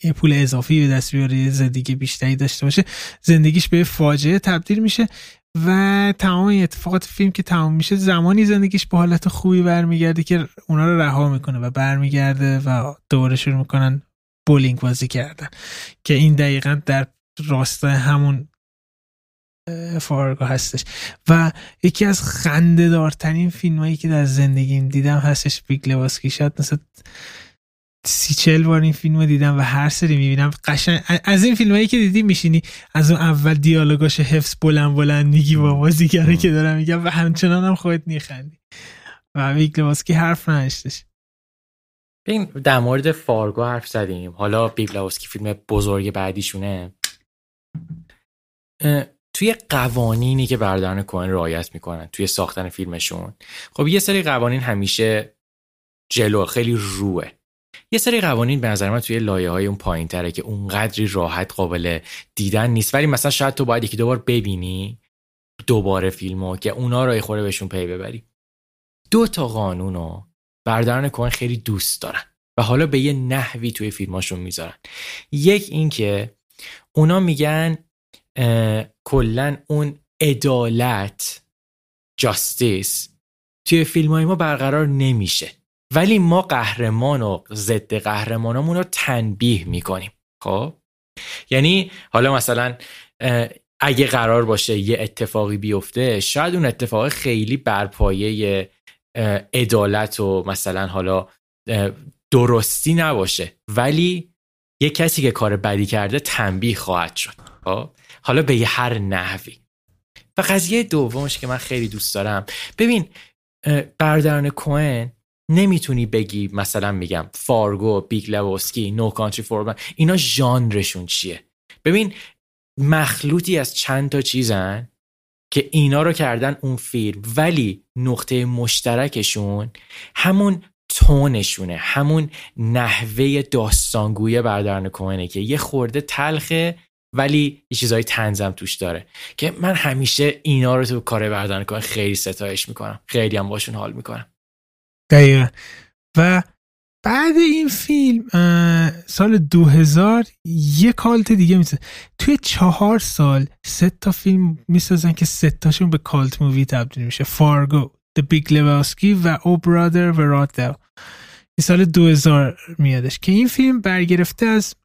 [SPEAKER 2] یه پول اضافی به دست بیاره زندگی بیشتری داشته باشه. زندگیش به فاجعه تبدیل میشه و تمام اتفاقات فیلم که تمام میشه زمانی زندگیش به حالت خوبی برمیگرده که اونا رو رها می‌کنه و برمیگرده و دوباره شروع می‌کنن بولینگ بازی کردن. که این دقیقا در راستای همون فارگو هستش. و یکی از خنده دارترین فیلم هایی که در زندگیم دیدم هستش Big Lebowski. شد مثلا سی چل بار این فیلم رو دیدم و هر سری می‌بینم. قشنگ از این فیلم هایی که دیدی میشینی از اون اول دیالوگاش حفظ بلند بلند میگی با بازیگره که دارم میگم و همچنان هم خودت میخندی. و Big Lebowski حرف نداشتش
[SPEAKER 1] ببین در مورد فارگو حرف زدیم. حالا Big Lebowski فیلم بزرگ بعدیشونه. توی قوانینی که برادران کوئن رعایت می‌کنن توی ساختن فیلمشون. خب یه سری قوانین همیشه جلو خیلی روه. یه سری قوانین به نظر من توی لایه های اون پایین تره که اونقدری راحت قابل دیدن نیست. ولی مثلا شاید تو باید یکی دوبار ببینی دوباره فیلمو که اونا رو خوره بهشون پی ببری. دو تا قانونو بردارن کوهن خیلی دوست دارن و حالا به یه نحوی توی فیلماشون می‌ذارن. یک اینکه اونا میگن کلا اون عدالت جاستیس توی فیلم های ما برقرار نمیشه. ولی ما قهرمان و ضد قهرمانمون رو تنبیه می‌کنیم. خب؟ یعنی حالا مثلا اگه قرار باشه یه اتفاقی بیفته شاید اون اتفاق خیلی برپایه عدالت و مثلا حالا درستی نباشه. ولی یه کسی که کار بدی کرده تنبیه خواهد شد. خب؟ حالا به هر نحوی. و قضیه دومش که من خیلی دوست دارم. ببین برادران کوئن نمی‌تونی بگی مثلا میگم فارگو Big Lebowski No Country for اینا ژانرشون چیه؟ ببین مخلوطی از چند تا چیزن که اینا رو کردن اون فیلم ولی نقطه مشترکشون همون tone شونه همون نحوه داستانگویی برادران کوئنه که یه خورده تلخه ولی یه چیزای طنزم توش داره که من همیشه اینا رو تو کار برادران کوئن خیلی ستایش می‌کنم. خیلی هم باشون حال می‌کنم.
[SPEAKER 2] دقیقا. و بعد این فیلم سال 2000 یه cult دیگه می‌سازن توی چهار سال سه تا فیلم می‌سازن که سه تاشون به cult movie تبدیل میشه. فارگو The Big Lebowski و او برادر و رادل این سال 2000 میادش که این فیلم برگرفته از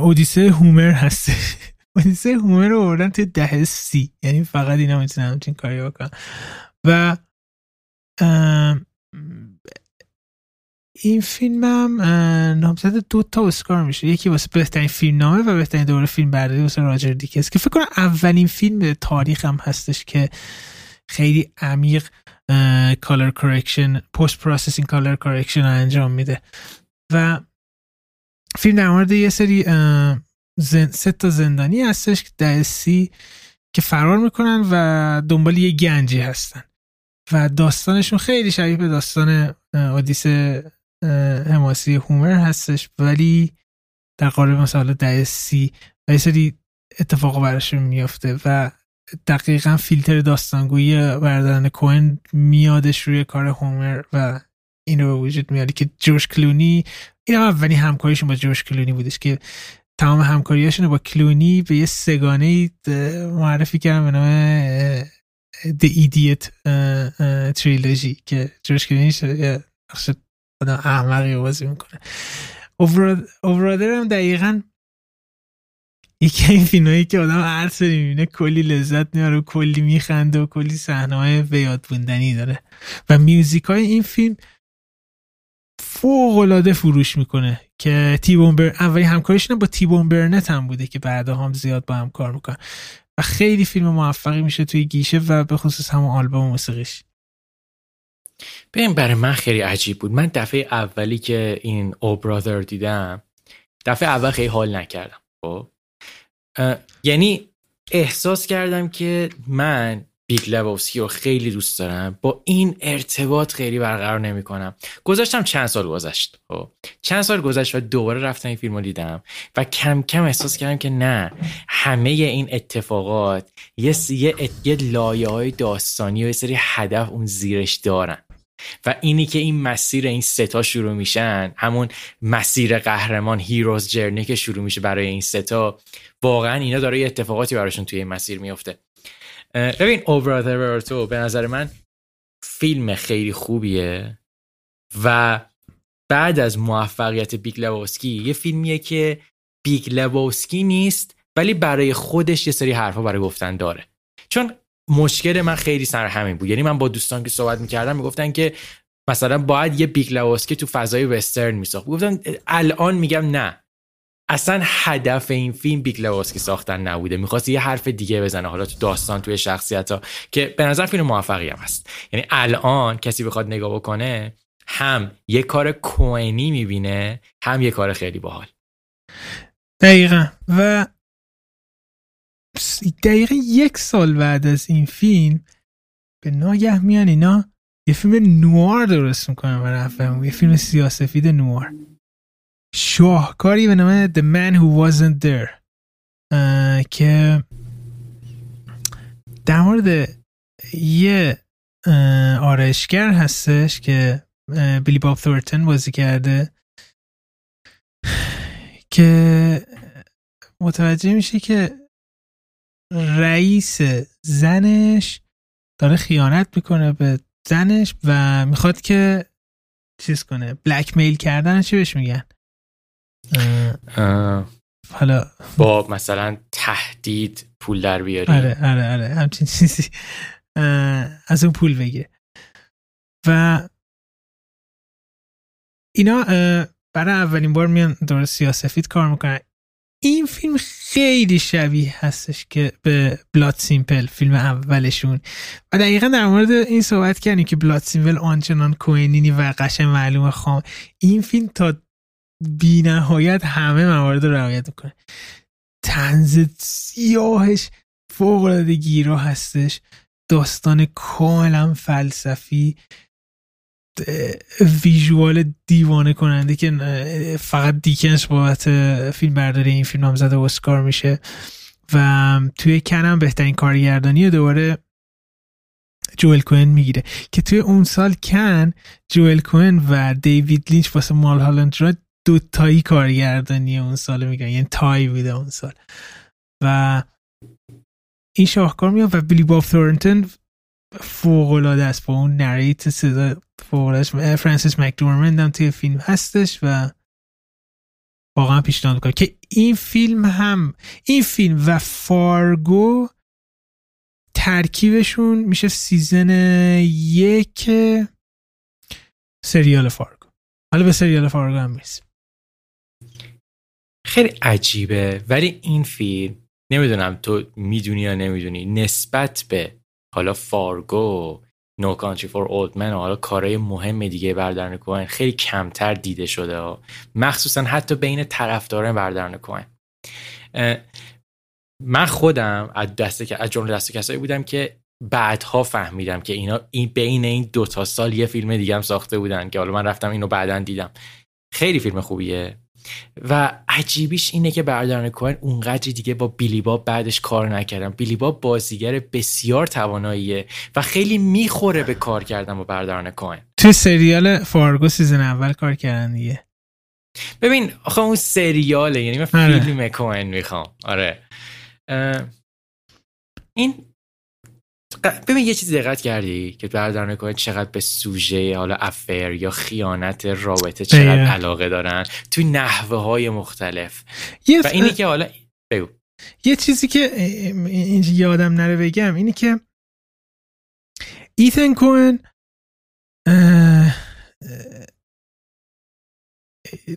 [SPEAKER 2] اودیسه هومر هسته *laughs* اودیسه هومر رو بردن توی ده سی. یعنی فقط اینا می‌تونن همچین کاری بکنن. و این فیلم هم نامزد دو تا اسکار میشه. یکی واسه بهترین فیلم نامه و بهترین دوره فیلم برداری واسه راجر دیکس که فکر کنم اولین فیلم تاریخ هم هستش که خیلی عمیق color correction post processing color correction انجام میده. و فیلم در مورد یه سری زن... سه تا زندانی هستش که سی که فرار می‌کنن و دنبال یه گنجی هستن. و داستانشون خیلی شبیه به داستان اودیس حماسی هومر هستش ولی در قالب مثلا دهه سی و یه سری اتفاق براشون میافته و دقیقا فیلتر داستانگویی بردارن کوین میادش روی کار هومر و این رو به وجود میاره که جوش کلونی این هم اولین همکاریشون با جوش کلونی بودش که تمام همکاریاشون با کلونی به یه سگانه معرفی کردن به نام The Idiot تریلوژی که جوش کلونی شده آدم احمقی بازی می‌کنه. اوورادر هم دقیقا یکی این فیلم که آدم هر سری می‌بینه کلی لذت میاره و کلی میخنده و کلی صحنه های بیاد بوندنی داره. و میوزیک های این فیلم فوق العاده فروش می‌کنه که تیبون بر... اولین همکاریشون با تیبون برنت هم بوده که بعدا هم زیاد با هم کار می‌کنن. و خیلی فیلم موفقی میشه توی گیشه و به خصوص همون آلبوم موسیقیش.
[SPEAKER 1] ببین برای من خیلی عجیب بود. من دفعه اولی که این او برادر دیدم دفعه اول خیلی حال نکردم خب؟ یعنی احساس کردم که من بیگ لبوسکی رو خیلی دوست دارم. با این ارتباط خیلی برقرار نمی کنم گذاشتم چند سال گذشت. خب چند سال گذشت و دوباره رفتم این فیلم رو دیدم و کم کم احساس کردم که نه همه این اتفاقات یه, یه, یه لایه های داستانی و یه سری هدف اون زیرش دارن. و اینی که این مسیر این سه تا شروع میشن همون مسیر قهرمان hero's journey که شروع میشه برای این سه تا واقعا اینا داره یه اتفاقاتی براشون توی این مسیر میفته ببین O Brother تو به نظر من فیلم خیلی خوبیه و بعد از موفقیت Big Lebowski یه فیلمیه که Big Lebowski نیست ولی برای خودش یه سری حرفا برای گفتن داره. چون مشکل من خیلی سر همین بود. یعنی من با دوستان که صحبت می‌کردم می‌گفتن که مثلا باید یه Big Lebowski تو فضای وسترن میساخت. گفتن الان میگم نه. اصلا هدف این فیلم Big Lebowski ساختن نبوده. می‌خواست یه حرف دیگه بزنه. حالا تو داستان توی شخصیت ها که به نظر فیلم موفقی هم هست. یعنی الان کسی بخواد نگاه بکنه هم یه کار کوینی می‌بینه هم یه کار خیلی باحال.
[SPEAKER 2] دقیقا. و دقیقا یک سال بعد از این فیلم به ناگه میان اینا یه فیلم نوار درست می‌کنن و یه فیلم سیاسفید نوار. شاهکاری به نام The Man Who Wasn't There که در مورد یه آرایشگر هستش که بیلی باب ثورتن بازی کرده که متوجه میشه که رئیس زنش داره خیانت می‌کنه به زنش و می‌خواد که چیز کنه بلک میل کردن چی بهش میگن. حالا
[SPEAKER 1] با مثلا تهدید پول در بیاری.
[SPEAKER 2] آره آره آره همچین چیزی. از اون پول بگیره. و اینا برای اولین بار میان رو سیاه‌سفید کار می‌کنن. این فیلم خیلی شبیه هستش که به Blood Simple فیلم اولشون. و دقیقا در مورد این صحبت کردیم که Blood Simple آنچنان کوئنی نی و قشنگ معلوم خام. این فیلم تا بی نهایت همه موارد رو رعایت می‌کنه. تنز سیاهش فوق العاده گیرا هستش. داستان کاملا فلسفی ویژوال دیوانه کننده که فقط دیکنز بابت فیلم برداری این فیلم هم زده اسکار میشه. و توی کنم بهترین کارگردانی دوباره جوئل کوهن می‌گیره. که توی اون سال کن جوئل کوهن و دیوید لینچ واسه مال هالند را دو تایی کارگردانی اون سال میگن. یعنی tie بوده اون سال. و این شاهکار میاد و بیلی باب ثورنتون فوق العاده است. با اون narrate صدا فوق فرانسیس مکدورمند هم توی فیلم هستش و واقعا پیشنهاد می‌کنم که این فیلم هم این فیلم و فارگو ترکیبشون میشه season یک سریال فارگو. حالا به سریال فارگو هم می‌رسیم.
[SPEAKER 1] خیلی عجیبه. ولی این فیلم نمی‌دونم تو می‌دونی یا نمی‌دونی نسبت به حالا فارگو No Country for Old Men و حالا کارهای مهم دیگه برادران کوهن خیلی کمتر دیده شده ها. مخصوصا حتی بین طرفداران برادران کوهن. من خودم از دسته که از جمله دسته کسایی بودم که بعدها فهمیدم که اینا این بین این دو تا سال یه فیلم دیگه هم ساخته بودن که حالا من رفتم اینو بعدا دیدم. خیلی فیلم خوبیه. و عجیبیش اینه که برادران کوهن اونقدری دیگه با بیلی باب بعدش کار نکردن بیلی باب بازیگر بسیار تواناییه و خیلی می‌خوره به کار کردن با برادران کوهن.
[SPEAKER 2] تو سریال فارگو season اول کار کردن دیگه.
[SPEAKER 1] ببین آخه اون سریاله یعنی من آره. فیلم کوهن می‌خوام. آره. این ببین یه چیزی دقت کردی که بردارن کوهن چقدر به سوژه حالا افر یا خیانت رابطه چقدر علاقه دارن توی نحوه های مختلف و اینی که حالا بگو.
[SPEAKER 2] یه چیزی که اینجا یادم نره بگم اینی که ایتن کوهن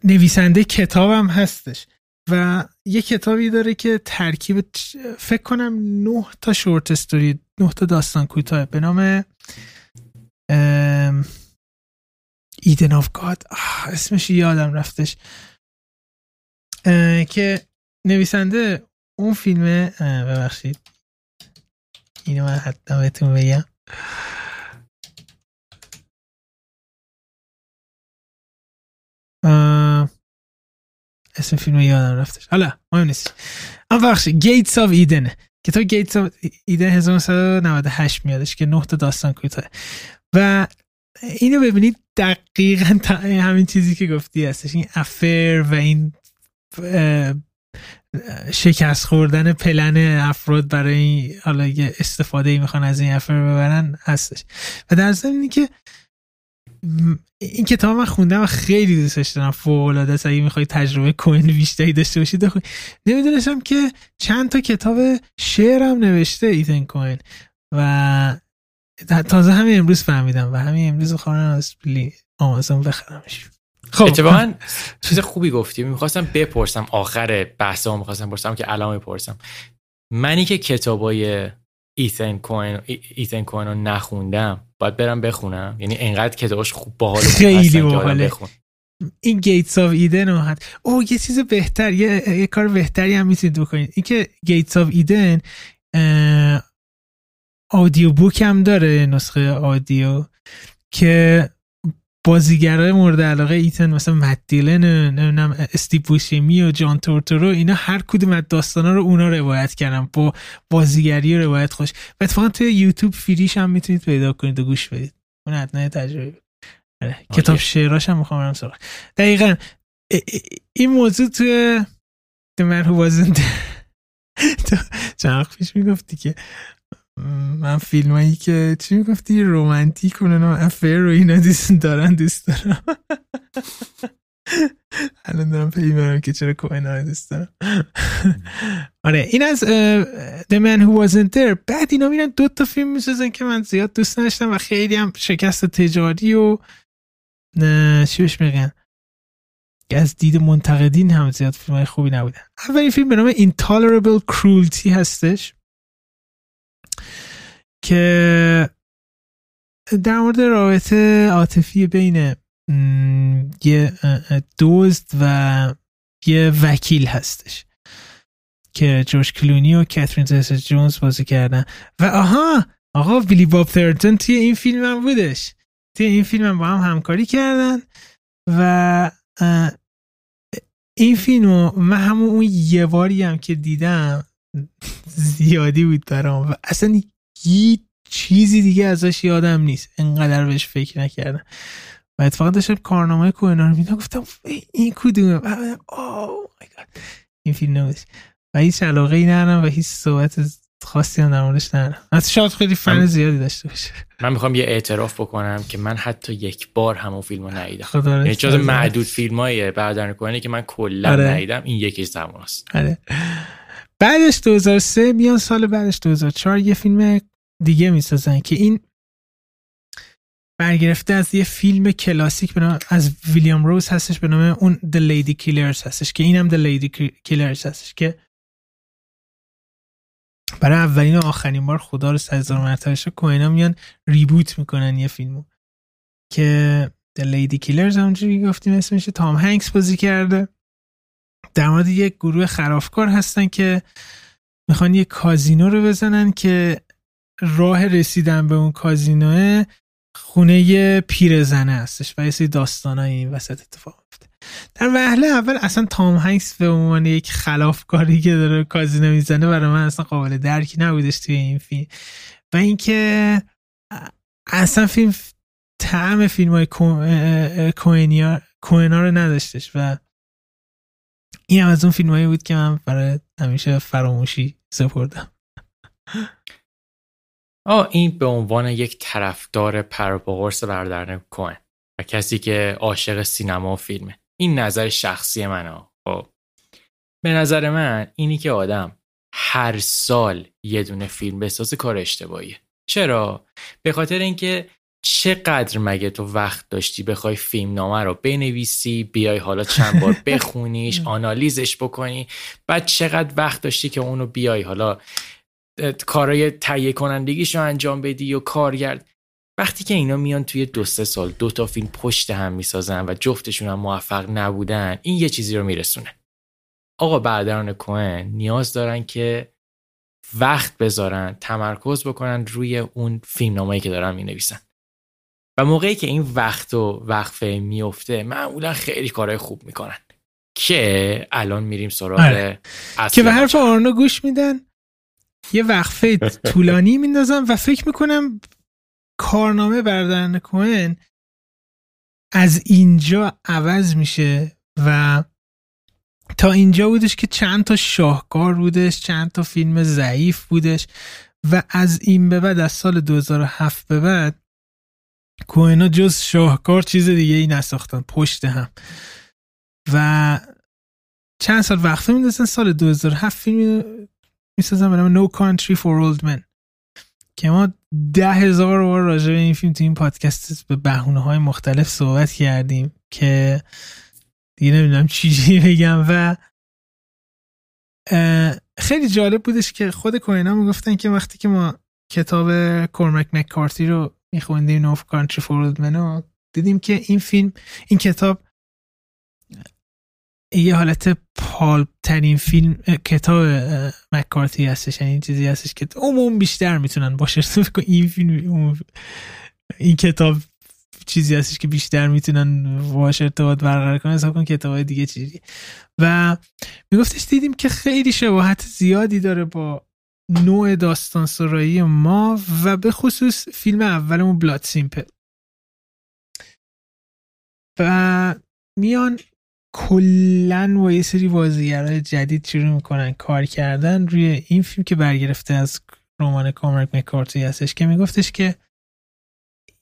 [SPEAKER 2] نویسنده کتابم هستش. و یه کتابی داره که ترکیب فکر کنم نه تا شورت استوری نه تا داستان کوتاه. به نام ایدن آف گاد. اسمش یادم رفتش. که نویسنده اون فیلم ببخشید. اینو من حتی بهتون بگم. اسم فیلم یادم رفتش. حالا مهم نیست اما بخش گیتس آف ایدن کتاب گیتس آف ایدن 1998 میادش که تا داستان کوتاه. و اینو ببینید دقیقا همین چیزی که گفتی هستش. این affair و این شکست خوردن پلن افراد برای حالا استفاده ای می‌خوان از این affair ببرن هستش. و در ضمن که این کتاب من خوندم و خیلی دوستش دارم. فوق العاده است. اگه می‌خوای تجربه کوین بیشتری داشته باشید بخوای. نمی‌دونستم که چند تا کتاب شعرم نوشته ایتن کوین. و تازه همین امروز فهمیدم و همین امروز خواهرم از آمازون بخرمش.
[SPEAKER 1] خب. اتفاقا چیز خوبی گفتی. می‌خواستم بپرسم. آخر بحث ها می‌خواستم پرسم که الان می‌پرسم. منی که کتابای ایتن کوین ایتن کوین رو نخوندم باید برم بخونم. یعنی انقدر کتابش خوب باحال
[SPEAKER 2] خیلی باحاله. این Gates of Eden اومد او یه چیز بهتر یه, یه کار بهتری هم می‌تونید بکنید. این که Gates of Eden audio book هم داره نسخه audio که بازیگرای مورد علاقه ایتن مثلا مت دیلن نمی‌دونم استیو بوشمی و جان تورتورو اینا هر کدوم از داستانا رو اونا روایت کردن با بازیگری و روایت خوش. و اتفاقا توی یوتیوب فریش هم می‌تونید پیدا کنید و گوش بدید. اون حتما تجربه آره. کتاب شعراش هم می‌خوام برم سراغ دقیقا این موضوع توی Who Wasn't چند پیش می‌گفتی که من فیلم هایی که چی می‌گفتی؟ رومانتیک و افر رو اینا دوست دارن دوست دارم. *laughs* الان دارم پی برم که چرا کوین ها دوست دارم. *laughs* آره این از The Man Who Wasn't There. بعد اینا میرن دو تا فیلم می‌سازن که من زیاد دوست نداشتم و خیلی هم شکست تجاری و چی بهش میگن؟ از دید منتقدین هم زیاد فیلم خوبی نبودن. اولین فیلم به نام Intolerable Cruelty هستش. که در مورد رابطه عاطفی بین یه دزد و یه وکیل هستش که جورج کلونی و کاترین زیتا جونز بازی کردن. و آها آقا ویلی باب ترتون توی این فیلم هم بودش. توی این فیلم هم با هم همکاری کردن و این فیلم من همون اون یه باری هم که دیدم *laughs* زیادی بود برام. و اصلا هیچ چیزی دیگه ازش یادم نیست. انقدر بهش فکر نکردم. و اتفاقا داشتم کارنامه کوهنا رو میدم گفتم این کدومه؟ این فیلم نمیدش و هیچ علاقه ای ندارم و هیچ صحبت خاصی هم در موردش ندارم. از شاید خیلی فن زیادی داشته باشه.
[SPEAKER 1] من می‌خوام یه اعتراف بکنم که من حتی یک بار همون فیلم رو ندیدم یعنی جز معدود فیلم های برادران که من کلا آره. ندیدم این یکیش زمان است.
[SPEAKER 2] آره. بعدش 2003 میان سال بعدش 2004 یه فیلم دیگه می‌سازن که این برگرفته از یه فیلم کلاسیک به نام از ویلیام روز هستش به نام اون The Lady Killers هستش که اینم The Lady Killers هستش که برای اولین و آخرین بار خدا رو سزار مرتبه کوهینا میان ریبوت می‌کنن یه فیلمو. که The Lady Killers همونجوری گفتیم اسمش تام هنگس بازی کرده. در مورد یک گروه خرافکار هستن که می‌خوان یه کازینو رو بزنن که راه رسیدن به اون کازینوه خونه پیرزنه هستش و یه سری داستانای این وسط اتفاق میفته. در وهله اول اصلا تام هنگس به عنوان یک خلافکاری که داره کازینو می‌زنه برای من اصلا قابل درکی نبودش توی این فیلم. و اینکه اصلا فیلم طعم فیلم های کوهنا رو نداشتش و این هم از اون فیلم هایی بود که من برای همیشه فراموشی سپردم. *laughs*
[SPEAKER 1] آه این به عنوان یک طرفدار پروپاگورس بردرن کوهن و کسی که عاشق سینما و فیلمه. این نظر شخصی منه. خب. به نظر من اینی که آدم هر سال یه دونه فیلم بسازه کار اشتباهیه. چرا؟ به خاطر اینکه چقدر مگه تو وقت داشتی بخوای فیلم نامه رو بنویسی بیای حالا چند بار *laughs* بخونیش آنالیزش بکنی؟ بعد چقدر وقت داشتی که اونو بیای حالا کارای تهیه کنندگیش رو انجام بدی و کارگرد؟ وقتی که اینا میان توی دو سه سال دو تا فیلم پشت هم می‌سازن و جفتشون هم موفق نبودن این یه چیزی رو میرسونه. آقا برادران کوهن نیاز دارن که وقت بذارن تمرکز بکنن روی اون فیلم نامایی که دارن می‌نویسن. و موقعی که این وقت و وقفه میفته معمولا خیلی کارهای خوب می‌کنن که الان میریم سراغ آره.
[SPEAKER 2] که به حرف آرنا گوش میدن یه وقفه *laughs* طولانی میندازم و فکر می‌کنم کارنامه بردن کوهن از اینجا عوض میشه و تا اینجا بودش که چند تا شاهکار بودش چند تا فیلم ضعیف بودش و از این به بعد از سال 2007 به بعد کوهنا جز شاهکار چیز دیگه ای نساختن پشت هم. و چند سال وقفه میندازن سال 2007 فیلم می‌سازن به نام No Country for Old Men. که ما ده هزار بار راجع به این فیلم تو این پادکست به بهونه های مختلف صحبت کردیم که دیگه نمی‌دونم چی بگم و خیلی جالب بودش که خود کوینا می‌گفتن که وقتی که ما کتاب کورمک مکارتی رو میخوندیم نوف کانتری فورد منو دیدیم که این فیلم این کتاب یه حالت پالپ ترین فیلم کتاب مکارتی هستش. یعنی این چیزی هستش که عموم بیشتر می‌تونن باشه *laughs* این فیلم این کتاب چیزی هستش که بیشتر می‌تونن باشه ارتباط برقرار کنن. حساب کن کتاب های دیگه چیزی. و میگفتش دیدیم که خیلی شباهت زیادی داره با نوع داستان سرایی ما و به خصوص فیلم اولمون بلاد سیمپل و میان کلا با یه سری بازیگرای جدید شروع می‌کنن کار کردن روی این فیلم که برگرفته از رمان کامرک مکارتی هستش که میگفتش که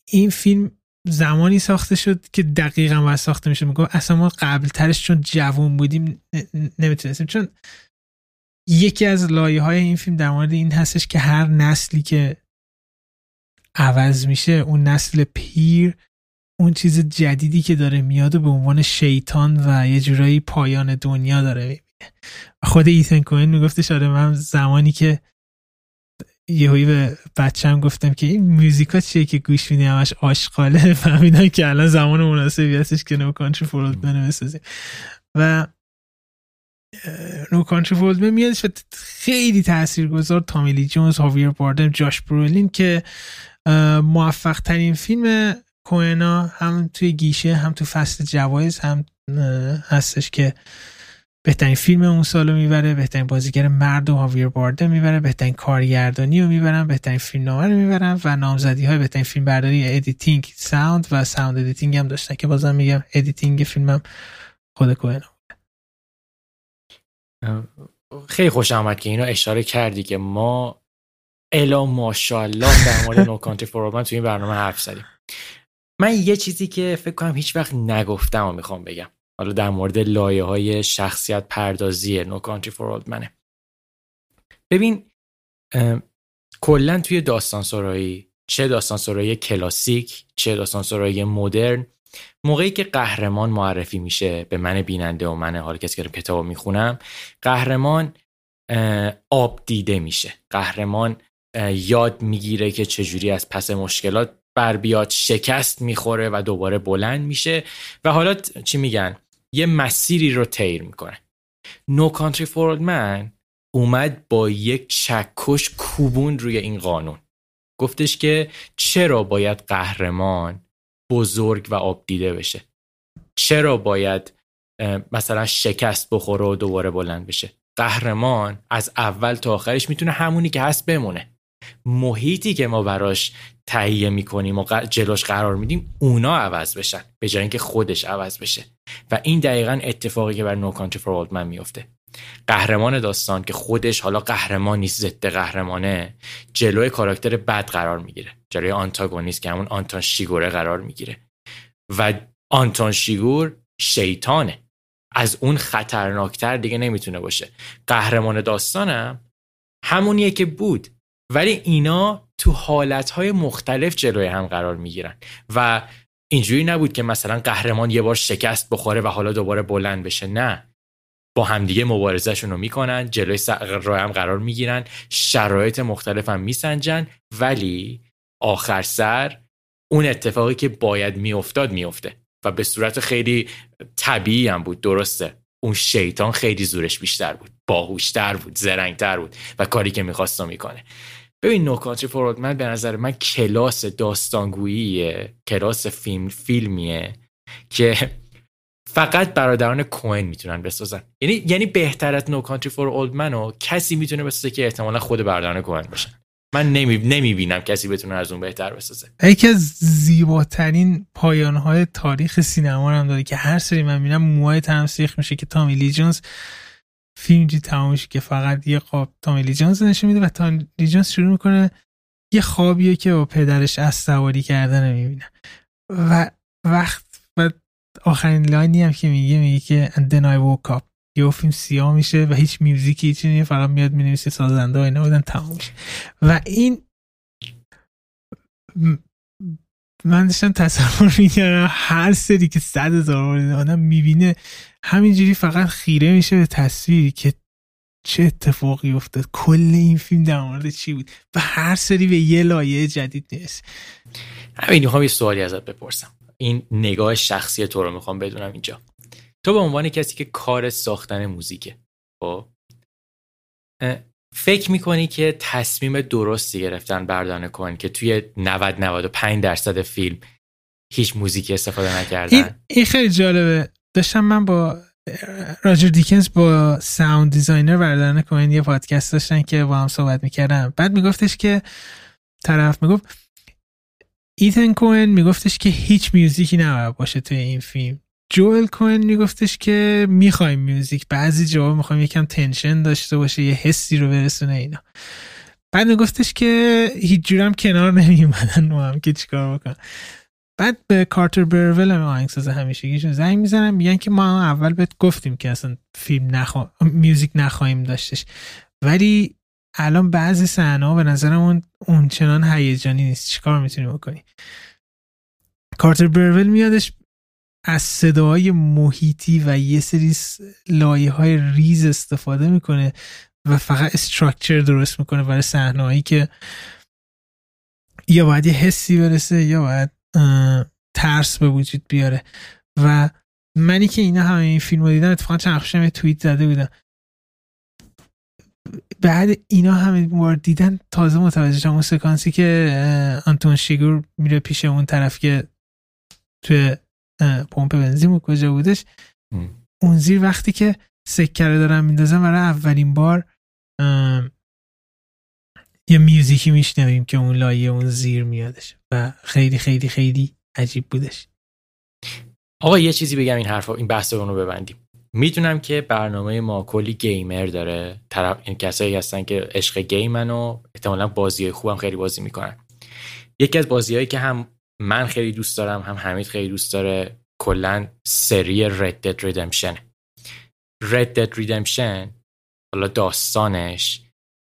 [SPEAKER 2] این فیلم زمانی ساخته شد که دقیقا باید ساخته میشه میگم اصلا ما قبل ترش چون جوون بودیم نمی‌تونستیم. چون یکی از لایه های این فیلم در مورد این هستش که هر نسلی که عوض میشه اون نسل پیر اون چیز جدیدی که داره میاد و به عنوان شیطان و یه جورایی پایان دنیا داره می‌بینه. خود ایتن کوین میگفتش آره من زمانی که یهویی به بچم گفتم که این موزیکا چیه که گوش میدی همش آشغاله فهمیدم که الان زمان مناسبی هستش که No Country for Old Men و بسازیم و No Country for Old میادش و خیلی تاثیرگذار تامی لی جونز هاویر باردم جاش برولین که موفق ترین فیلم کوهنا هم توی گیشه هم تو فصل جوایز هم هستش که بهترین فیلم اون سالو می‌بره بهترین بازیگر مرد و هاویر باردم می‌بره بهترین کارگردانی رو می‌برن بهترین فیلم نامه رو می‌برن و نامزدی های بهترین فیلم برداری editing sound و sound editing هم داشتن که بازم میگم editing فیلمم خود کوهنا
[SPEAKER 1] خیلی خوش آمد که اینو اشاره کردی که ما الا ماشاءالله در مورد نو کانتری فور تو این برنامه حرف زدیم. من یه چیزی که فکر کنم هیچ وقت نگفتم و می‌خوام بگم. حالا در مورد لایه های شخصیت پردازی نو کانتری فور منه ببین کلا توی داستان سرایی چه داستان سرایی کلاسیک چه داستان سرایی مدرن موقعی که قهرمان معرفی میشه به من بیننده و من حال کسی که کتاب می‌خونم قهرمان آب دیده میشه. قهرمان یاد می‌گیره که چجوری از پس مشکلات بر بیاد شکست می‌خوره و دوباره بلند میشه. و حالا چی میگن؟ یه مسیری رو تیر می‌کنه. نو کانتری فورد من اومد با یک چکش کوبون روی این قانون. گفتش که چرا باید قهرمان بزرگ و آب دیده بشه. چرا باید مثلا شکست بخوره و دوباره بلند بشه؟ قهرمان از اول تا آخرش می‌تونه همونی که هست بمونه. محیطی که ما براش تهیه می‌کنیم و جلوش قرار میدیم اونا عوض بشن به جای اینکه خودش عوض بشه. و این دقیقا اتفاقی که بر نو کانتری فور من میفته قهرمان داستان که خودش حالا قهرمان نیست ضد قهرمانه جلوی کاراکتر بد قرار می‌گیره. جلوی آنتاگونیست که همون آنتون شیگوره قرار می‌گیره. و آنتون شیگور شیطانه. از اون خطرناکتر دیگه نمی‌تونه باشه. قهرمان داستانم همونیه که بود. ولی اینا تو حالتهای مختلف جلوی هم قرار می‌گیرن. و اینجوری نبود که مثلا قهرمان یه بار شکست بخوره و حالا دوباره بلند بشه. نه. با همدیگه مبارزهشون رو می‌کنن جلوی راه هم قرار می‌گیرن شرایط مختلف هم میسنجن ولی آخر سر اون اتفاقی که باید میافتاد میفته و به صورت خیلی طبیعی هم بود درسته. اون شیطان خیلی زورش بیشتر بود باهوشتر بود زرنگتر بود و کاری که می‌خواست می‌کنه. ببین نو کانتری فورورد من به نظر من کلاس داستانگوییه کلاس فیلم فیلمیه که فقط برادران کوین می‌تونن بسازن. یعنی یعنی بهتر نو کانتری فور اولد منو کسی می‌تونه بسازه که احتمالا خود برادران کوین باشن. من نمی... نمی‌بینم کسی بتونه از اون بهتر بسازه.
[SPEAKER 2] یکی از زیباترین پایانهای تاریخ سینما هم داره که هر سری من می‌بینم موهای تمسیخ میشه که تامی لی جونز فیلم جی تمامش که فقط یه خواب تامی لی جونز نشون میده و تامی لی جونز شروع می‌کنه یه خوابیه که با پدرش از سواری کردن می‌بینه. و وقت آخرین لاینی هم که میگه میگه که then I woke up. یه فیلم سیاه میشه و هیچ میوزیکی هیچی فقط میاد می‌نویسه سازنده های بودن تمام میشه و این من داشتم تصور می‌کردم هر سری که صد هزار آدم می‌بینه همینجوری فقط خیره میشه به تصویری که چه اتفاقی افتاد. کل این فیلم در مورد چی بود؟ و هر سری به یه لایه جدید نیست
[SPEAKER 1] همین می‌خوام یه سوالی ازت بپرسم. این نگاه شخصی تو رو می‌خوام بدونم اینجا. تو به عنوان کسی که کار ساختن موزیکه خب؟ فکر می‌کنی که تصمیم درستی گرفتن برادران کوئن که توی 90 95 درصد فیلم هیچ موزیکی استفاده نکردن؟
[SPEAKER 2] این, خیلی جالبه. داشتم من با راجر دیکنز با sound designer برادران کوئن یه پادکست داشتن که با هم صحبت می‌کردم بعد میگفتش که طرف می‌گفت ایتن کوین میگفتش که هیچ میوزیکی نباید باشه توی این فیلم. جوئل کوین میگفتش که می‌خوایم میوزیک. بعضی جواب می‌خوایم یکم تنشن داشته باشه یه حسی رو برسونه اینا. بعد میگفتش که هیچ جورم کنار نمیومدن ما هم که چیکار بکن بعد به کارتر برول هم آهنگساز همیشگیشون زنگ می‌زنن میگن که ما اول بهت گفتیم که اصلا فیلم نخوا... میوزیک نخواهیم داشتش. ولی الان بعضی صحنه به نظرم اون چنان هیجانی نیست. چیکار می‌تونی بکنی کارتر برول میادش از صداهای محیطی و یه سری لایه های ریز استفاده می‌کنه و فقط استراکچر درست می‌کنه برای صحنه‌هایی که یا باید یه حسی برسه یا باید ترس به وجود بیاره. و منی که اینا همه این فیلم رو دیدم اتفاقا چند توییت زده بودم. بعد اینا همه بار دیدن تازه متوجه شدم اون سکانسی که آنتون شیگور میره پیش اون طرف که توی پمپ بنزین کجا بودش. اون زیر وقتی که سکه رو دارن میندازن برای اولین بار یه میوزیکی میشنویم که اون لایه اون زیر میادش و خیلی خیلی خیلی عجیب بودش.
[SPEAKER 1] آقا یه چیزی بگم این حرفا این بحث رو ببندیم. می‌دونم که برنامه ما کلی گیمر داره. طرف این کسایی هستن که عشق گیمن و احتمالا بازی خوبم خیلی بازی می‌کنن. یکی از بازیهایی که هم من خیلی دوست دارم هم حمید خیلی دوست داره کلا سری Red Dead Redemption. Red Dead Redemption حالا داستانش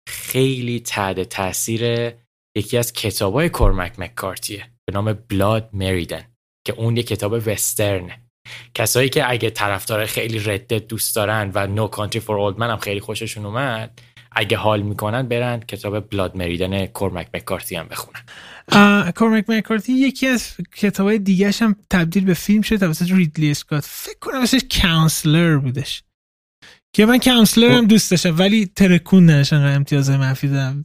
[SPEAKER 1] خیلی تحت تاثیر یکی از کتابای کورمک مکارتیه به نام بلاد مریدن که اون یه کتاب وسترنه. کسایی که اگه طرفدار خیلی Red Dead دوست دارن و No Country for Old هم خیلی خوششون اومد اگه حال می‌کنن برن کتاب Blood Meridian کورمک مکارتی هم بخونن.
[SPEAKER 2] کورمک مکارتی یکی از کتاب دیگه هم تبدیل به فیلم شد توسط ریدلی اسکات فکر کنم مثل Counselor بودش. که من Counselor هم خب. دوست داشتم ولی ترکون نداشتن امتیاز منفی دادم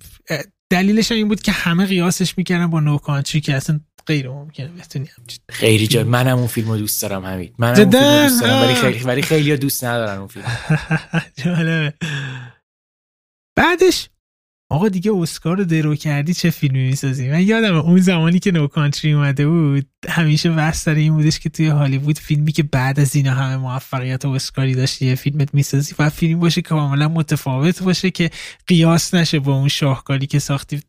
[SPEAKER 2] دلیلش این بود که همه قیاسش می‌کردن با No Country که اصلا غیر ممکنه بتونی
[SPEAKER 1] خیلی جا منم اون فیلمو دوست دارم همین منم اون فیلمو دوست دارم ولی خیلی ولی خیلی دوست ندارن اون فیلم. *laughs* جالبه.
[SPEAKER 2] بعدش آقا دیگه اسکار رو درو کردی چه فیلمی می‌سازی؟ من یادم اون زمانی که نو کانتری اومده بود همیشه بحث این بودش که توی هالیوود فیلمی که بعد از اینا همه موفقیت و اسکاری داشتی یه فیلمت می‌سازی و فیلم باشه که کاملا متفاوت باشه که قیاس نشه با اون شاهکاری که ساختی.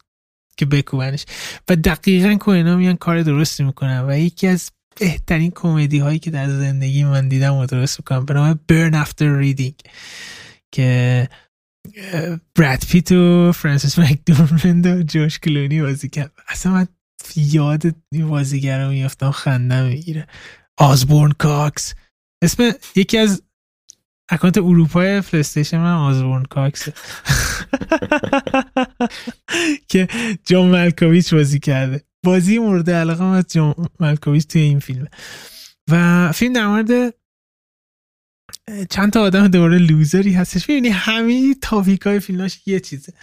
[SPEAKER 2] که بکوبنش. و دقیقا کوهنا میان کار درستی می‌کنن و یکی از بهترین کمدی هایی که در زندگی من دیدم و درست می‌کنن به نام Burn After Reading که براد پیت و فرانسیس مکدورمند و جورج کلونی بازی کرد اصلا من یاد بازیگر رو میافتم خنده می‌گیره. آزبورن کاکس اسم یکی از account اروپای PlayStation من آزبورن کاکس. *laughs* که جون ملکوویچ بازی کرده. بازی مورد علاقه از جون ملکوویچ توی این فیلم و فیلم در مورد چند تا آدم دوباره لوزری هستش. ببینی همه تاپیک های فیلماش یه چیزه.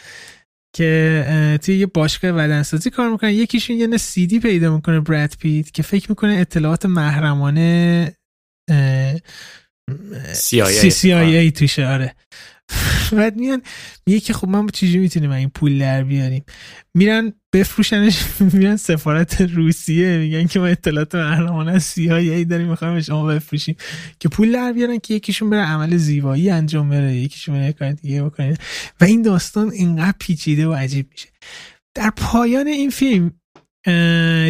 [SPEAKER 2] که توی یه باشگاه بدنسازی کار می‌کنه یکیشون یه سی دی پیدا می‌کنه براد پیت که فکر می‌کنه اطلاعات محرمانه CIA توشه آره. بعد میان میگه که خب ما چجوری می‌تونیم این پول در بیاریم؟ میرن بفروشنش میرن سفارت روسیه میگن که ما اطلاعات محرمانه از CIA داریم می‌خوایم شما بفروشیم. که پول در بیارن که یکیشون بره عمل زیبایی انجام بره یکیشون بره کار دیگه بکنه. و این داستان اینقدر پیچیده و عجیب میشه. در پایان این فیلم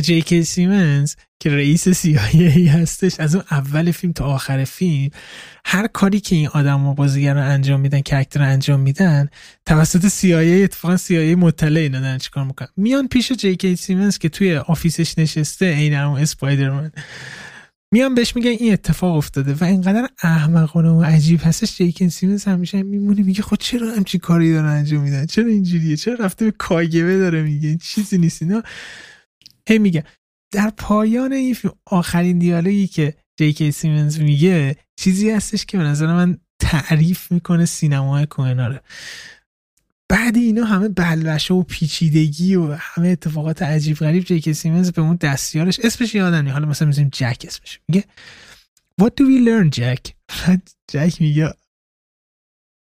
[SPEAKER 2] جی سیمنز که رئیس CIA هستش از اون اول فیلم تا آخر فیلم هر کاری که این آدم و بازیگر رو انجام میدن که رو انجام میدن توسط CIA اتفاقا CIA مطلع اینا دارن چیکار می‌کنن؟ میان پیش جی سیمنز که توی office ش نشسته این هم اسپایدرمن. میان بهش میگن این اتفاق افتاده و اینقدر احمقانه و عجیب هستش جی کی سیمنز همیشه میمونه میگه خود خب چرا همچین کاری دارن انجام میدن؟ چرا اینجوریه؟ چرا رفته به کاگب داره میگه؟ چیزی نیست اینا. هی میگه. در پایان این فیلم آخرین دیالوگی که جی سیمنز میگه چیزی هستش که به نظر من تعریف می‌کنه سینمای کوهنا رو بعد اینا همه بلوشه و پیچیدگی و همه اتفاقات عجیب غریب جی سیمنز به اون دستیارش اسمش یادم حالا مثلا می‌ذاریم جک اسمش. میگه What do we learn جک جک میگه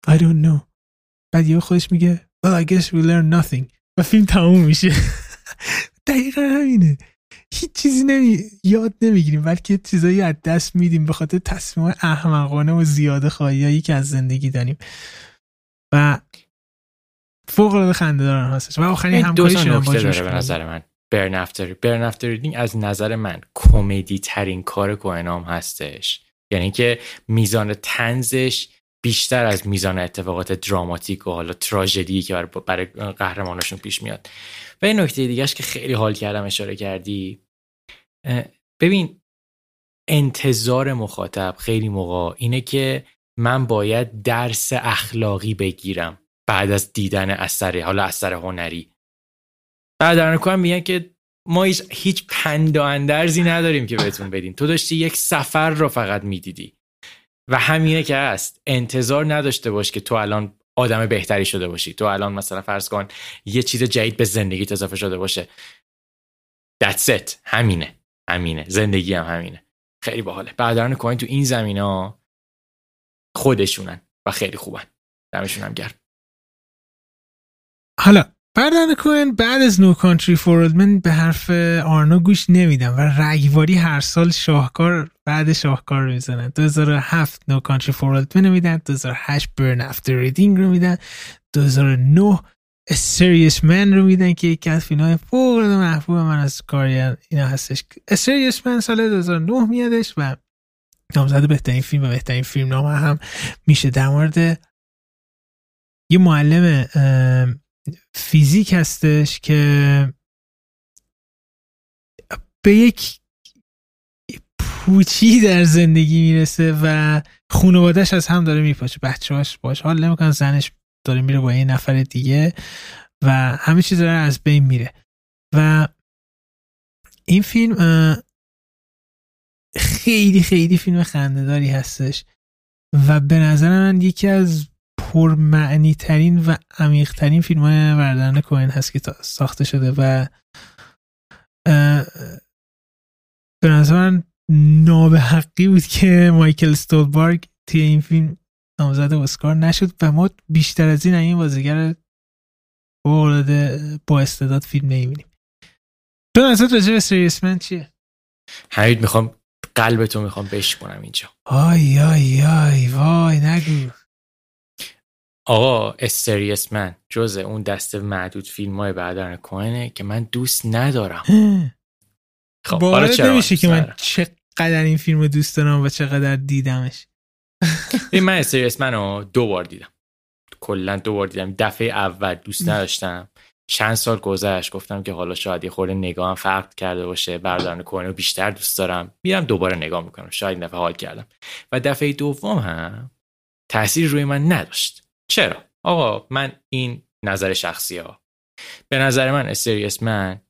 [SPEAKER 2] I don't know. بعد یه خودش میگه Well I guess we learn nothing. و فیلم تموم میشه. دقیقا همینه. هیچ چیزی نمی... یاد نمی‌گیریم بلکه چیزایی از دست میدیم به خاطر تصمیم احمقانه و زیاده خواهی که از زندگی داریم. و فوق العاده خنده دارن هستش و آخرین همکاریشون
[SPEAKER 1] با داره به نظر من. برن افتر برن افتر از نظر من کمدی ترین کار کوهنام هستش. یعنی که میزان تنزش بیشتر از میزان اتفاقات دراماتیک و حالا تراژدی که برای قهرماناشون پیش میاد. و این نکته دیگهش که خیلی حال کردم اشاره کردی ببین انتظار مخاطب خیلی موقع اینه که من باید درس اخلاقی بگیرم بعد از دیدن اثر حالا اثر هنری. بعد در میگن که ما هیچ, هیچ پند و اندرزی نداریم که بهتون بدیم. تو داشتی یک سفر رو فقط می‌دیدی. و همینه که هست. انتظار نداشته باش که تو الان آدم بهتری شده باشی. تو الان مثلا فرض کن یه چیز جدید به زندگی اضافه شده باشه. That's it. همینه. همینه. زندگی هم همینه. خیلی باحاله. برادران کوهن تو این زمین ها خودشونن و خیلی خوبن. دمشون هم گرم.
[SPEAKER 2] حالا برادران کوهن بعد از No Country for Old Men به حرف آرنا گوش نمیدم و رگباری هر سال شاهکار بعد شاهکار رو می‌زنن. 2007 No Country for Old Men میدن 2008 Burn After Reading رو میدن 2009 Serious Man رو میدن که یکی از فیلم های فوق محبوب من از کاری اینا هستش. سریس من سال 2009 میادش و نامزد بهترین فیلم و بهترین فیلم نامه هم میشه در مورد یه معلم فیزیک هستش که به یک پوچی در زندگی می‌رسه و خانوادهش از هم داره میپاشه. بچه هاش باش. حال نمی‌کنن زنش داره میره با یه نفر دیگه و همه چیز داره از بین میره. و این فیلم خیلی خیلی فیلم خندهداری هستش و به نظر من یکی از پرمعنی ترین و عمیق ترین فیلم های وردن کوین هست که ساخته شده و به نظر من نابحقی بود که مایکل ستولبارگ توی این فیلم نامزد اسکار نشد و ما بیشتر از این این بازیگر با استعداد فیلم نمی‌بینیم. تو نظرت راجع به Serious Man چیه؟
[SPEAKER 1] حمید می‌خوام قلبتو می‌خوام بشکنم اینجا.
[SPEAKER 2] آی آی آی وای نگو.
[SPEAKER 1] آقا Serious Man جز اون دسته معدود فیلم های برادران کوهنه که من دوست ندارم.
[SPEAKER 2] خب باید نمیشه که من چقدر این فیلم دوست دارم و چقدر دیدمش. *laughs*
[SPEAKER 1] این من Serious Man رو دو بار دیدم. کلا دو بار دیدم. دفعه اول دوست نداشتم. چند سال گذشت گفتم که حالا شاید یه خورده نگاهم فرق کرده باشه برادران کوهن رو بیشتر دوست دارم. میرم دوباره نگاه می‌کنم. شاید این دفعه حال کردم. و دفعه دوم هم تاثیر روی من نداشت. چرا؟ آقا من این نظر شخصی ها به نظر من Serious Man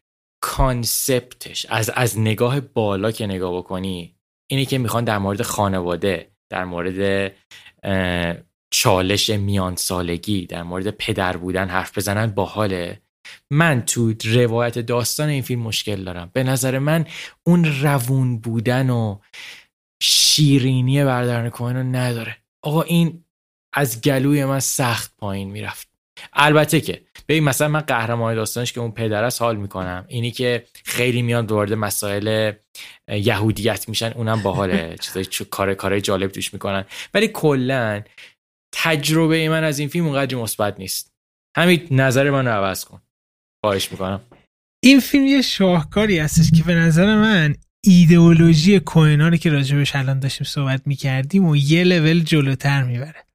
[SPEAKER 1] concept ش از از نگاه بالا که نگاه بکنی اینی که می‌خوان در مورد خانواده در مورد چالش میان سالگی در مورد پدر بودن حرف بزنن باحاله. من تو روایت داستان این فیلم مشکل دارم. به نظر من اون روون بودن و شیرینی بردارن کوهن رو نداره. آقا این از گلوی من سخت پایین می‌رفت. البته که ببین مثلا من قهرمان داستانش که اون پدر است حال می‌کنم. اینی که خیلی میان وارد مسائل یهودیت میشن اونم باحاله. *laughs* چیزای کار کارهای جالب توش می‌کنن. ولی کلا تجربه من از این فیلم اونقدر مثبت نیست. همین نظر من رو عوض کن. خواهش می‌کنم.
[SPEAKER 2] این فیلم یه شاهکاری هستش که به نظر من ایدئولوژی کوهنانی که راجبش الان داشتیم صحبت می‌کردیم و یه لول جلوتر می‌بره.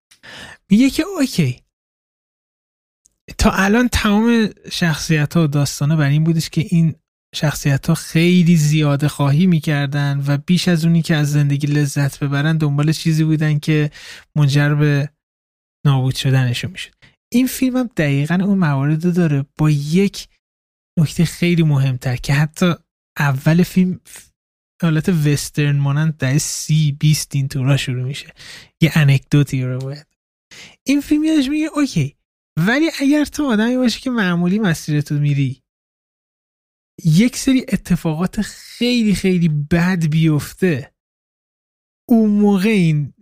[SPEAKER 2] میگه که اوکی. تا الان تمام شخصیت ها داستانه بر این بودش که این شخصیت ها خیلی زیاده خواهی می‌کردن و بیش از اونی که از زندگی لذت ببرن دنبال چیزی بودن که منجر به نابود شدنشون می‌شد. این فیلم هم دقیقا اون موارد داره با یک نکته خیلی مهمتر که حتی اول فیلم حالت وسترن مانند در سی بیست این تورا شروع میشه. یه انکدوتی رو باید. این فیلم یادش میگه اوکی. ولی اگر تو آدمی باشی که معمولی مسیرتو میری یک سری اتفاقات خیلی خیلی بد بیفته اون موقع این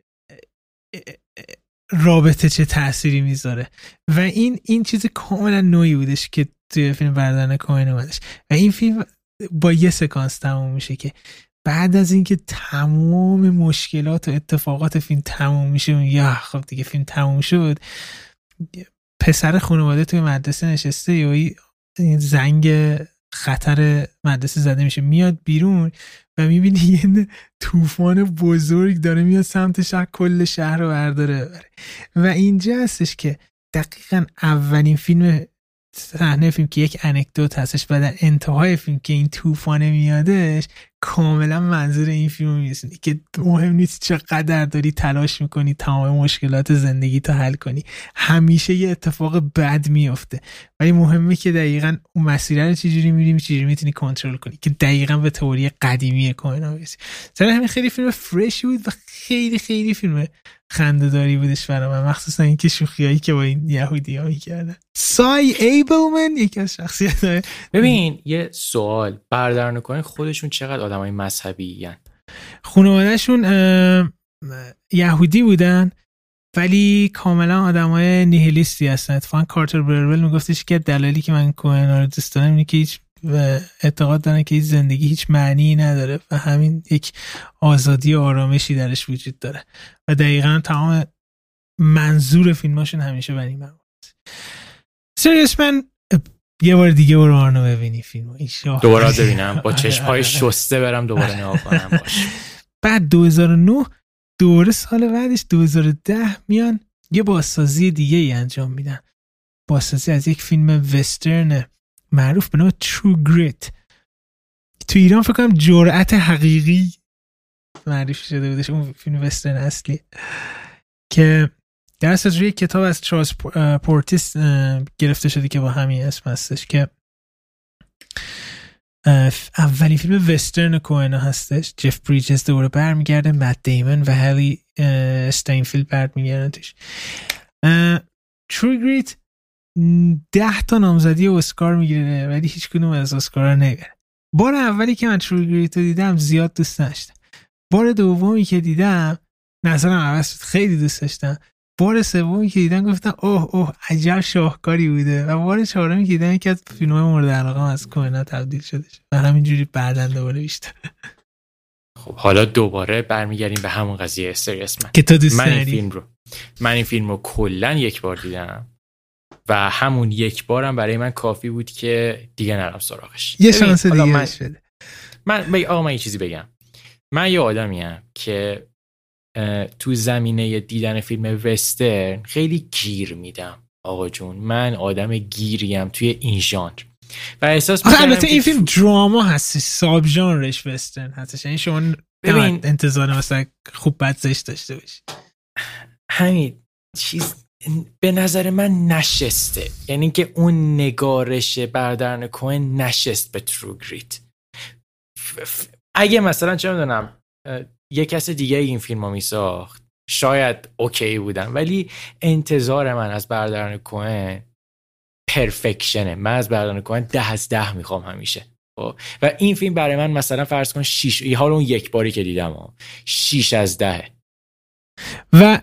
[SPEAKER 2] رابطه چه تأثیری می‌ذاره؟ و این این چیز کاملا نوعی بودش که توی فیلم بردن کوهن اومدش. و این فیلم با یه سکانس تموم میشه که بعد از اینکه تمام مشکلات و اتفاقات فیلم تموم میشه یا خب دیگه فیلم تموم شد. پسر خانواده توی مدرسه نشسته یا این زنگ خطر مدرسه زده میشه. میاد بیرون و می‌بینی یه طوفان بزرگ داره میاد سمت شهر کل شهر رو برداره. و اینجا هستش که دقیقا اولین فیلم صحنه فیلم که یک انکدوت هستش در انتهای فیلم که این طوفانه میادش کاملا منظور این فیلم میرسونی که مهم نیست چقدر داری تلاش می‌کنی تمام مشکلات زندگی تا حل کنی. همیشه یه اتفاق بد میافته. ولی مهمه که دقیقا اون مسیر رو چجوری میریم چجوری می‌تونی کنترل کنی که دقیقا به تئوری قدیمی کوهن برسی. سر همین خیلی فیلم فرشی بود و خیلی خیلی فیلم خنده داری بودش برای من مخصوصا اینکه شوخیایی که با این یهودی ها می‌کردن. سای ایبلمن یکی از شخصیت
[SPEAKER 1] ببین یه سوال. بردار کنه خودشون چقدر آدم های مذهبی هن.
[SPEAKER 2] خانوادهشون یهودی بودن ولی کاملا آدم های نیهلیستی هستن. اتفاقا کارتر برول میگفتش که دلالی که من کوهن رو دوست دارم اینه که هیچ اعتقاد دارن که زندگی هیچ معنی نداره و همین یک آزادی و آرامشی درش وجود داره. و دقیقا تمام منظور فیلماشون همیشه بنی من سریس من یه بار دیگه برو آرنو ببینی فیلم
[SPEAKER 1] دوباره ببینم. با چشم های شسته برم دوباره نگاه کنم. باش.
[SPEAKER 2] بعد 2009 دوره سال بعدش 2010 میان یه بازسازی دیگه ای انجام میدن. بازسازی از یک فیلم وسترن معروف به نام True Grit. تو ایران فکر کنم جرأت حقیقی معرفی شده بودش اون فیلم وسترن اصلی. که درست از روی کتاب از چارلز پورتیس گرفته شده که با همین اسم هستش که اولین فیلم وسترن کوهنا هستش. جف بریجز دوباره برمیگرده مت دیمن و هلی استینفیلد برمیگردن توش True Grit ده تا نامزدی اسکار می‌گیره ولی هیچ کدوم از اسکار نمیره بار اولی که من True Grit رو دیدم زیاد دوست داشتم بار دومی که دیدم نظرم عوض خیلی دوست داشتم. بار سومی که دیدن گفتم اوه اوه عجب شاهکاری بوده. و بار چهارمی که دیدن که از فیلم مورد علاقه از کوهنا تبدیل شده و همینجوری بعدا دوباره بیشتر.
[SPEAKER 1] خب حالا دوباره برمیگردیم به همون قضیه من
[SPEAKER 2] که تو دوست
[SPEAKER 1] من این فیلم رو من این فیلم رو کلا یک بار دیدم. و همون یک بارم برای من کافی بود که دیگه نرم سراغش.
[SPEAKER 2] یه شانس دیگه
[SPEAKER 1] من...
[SPEAKER 2] شده
[SPEAKER 1] من آقا من یه چیزی بگم. من یه آدمیم که تو زمینه دیدن فیلم وسترن خیلی گیر میدم. آقا جون من آدم گیریم توی این ژانر. و احساس
[SPEAKER 2] می‌کنم البته این فیلم دراما هست ساب ژانرش وسترن هستش. یعنی شما ببین انتظار مثلا خوب بد زشت داشته باشی.
[SPEAKER 1] همین چیز به نظر من نشسته. یعنی که اون نگارش بردرن کوین نشست به ترو گریت. اگه مثلا چه می‌دونم یه کس دیگه این فیلم رو می ساخت شاید اوکی بودن ولی انتظار من از بردران کوهن پرفکشنه. من از بردران کوهن ده از ده می‌خوام همیشه. خب؟ و این فیلم برای من مثلا فرض کن شیش حال اون یک باری که دیدم شیش از ده.
[SPEAKER 2] و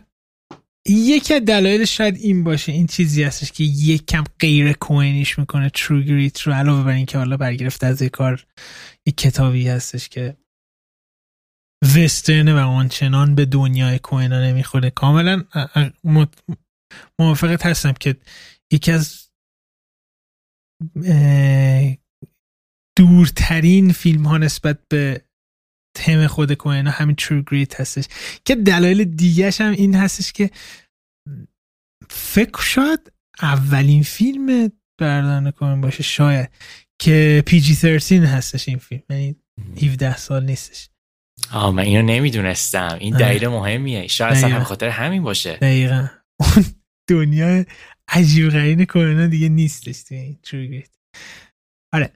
[SPEAKER 2] یکی از دلایل شاید این باشه این چیزی هستش که یک کم غیر کوینیش می‌کنه ترو گریت رو علاوه بر اینکه حالا برگرفته از یک کار یک کتابی هستش که وسترن و آنچنان به دنیای کوهنا نمی‌خوره. کاملا موافقت هستم که یکی از دورترین فیلم ها نسبت به تم خود کوهنا همین ترو گریت هستش. که دلایل دیگهش هم این هستش که فکر شاید اولین فیلم بردان کوهن باشه شاید که پی جی 13 هستش این فیلم. یعنی 17 سال نیستش.
[SPEAKER 1] آه من اینو نمی‌دونستم. این دلیل مهمیه. شاید اصلا هم خاطر همین باشه.
[SPEAKER 2] دقیقا. اون دنیا عجیب غریب کوهنا دیگه نیستش تو این True Grit آره.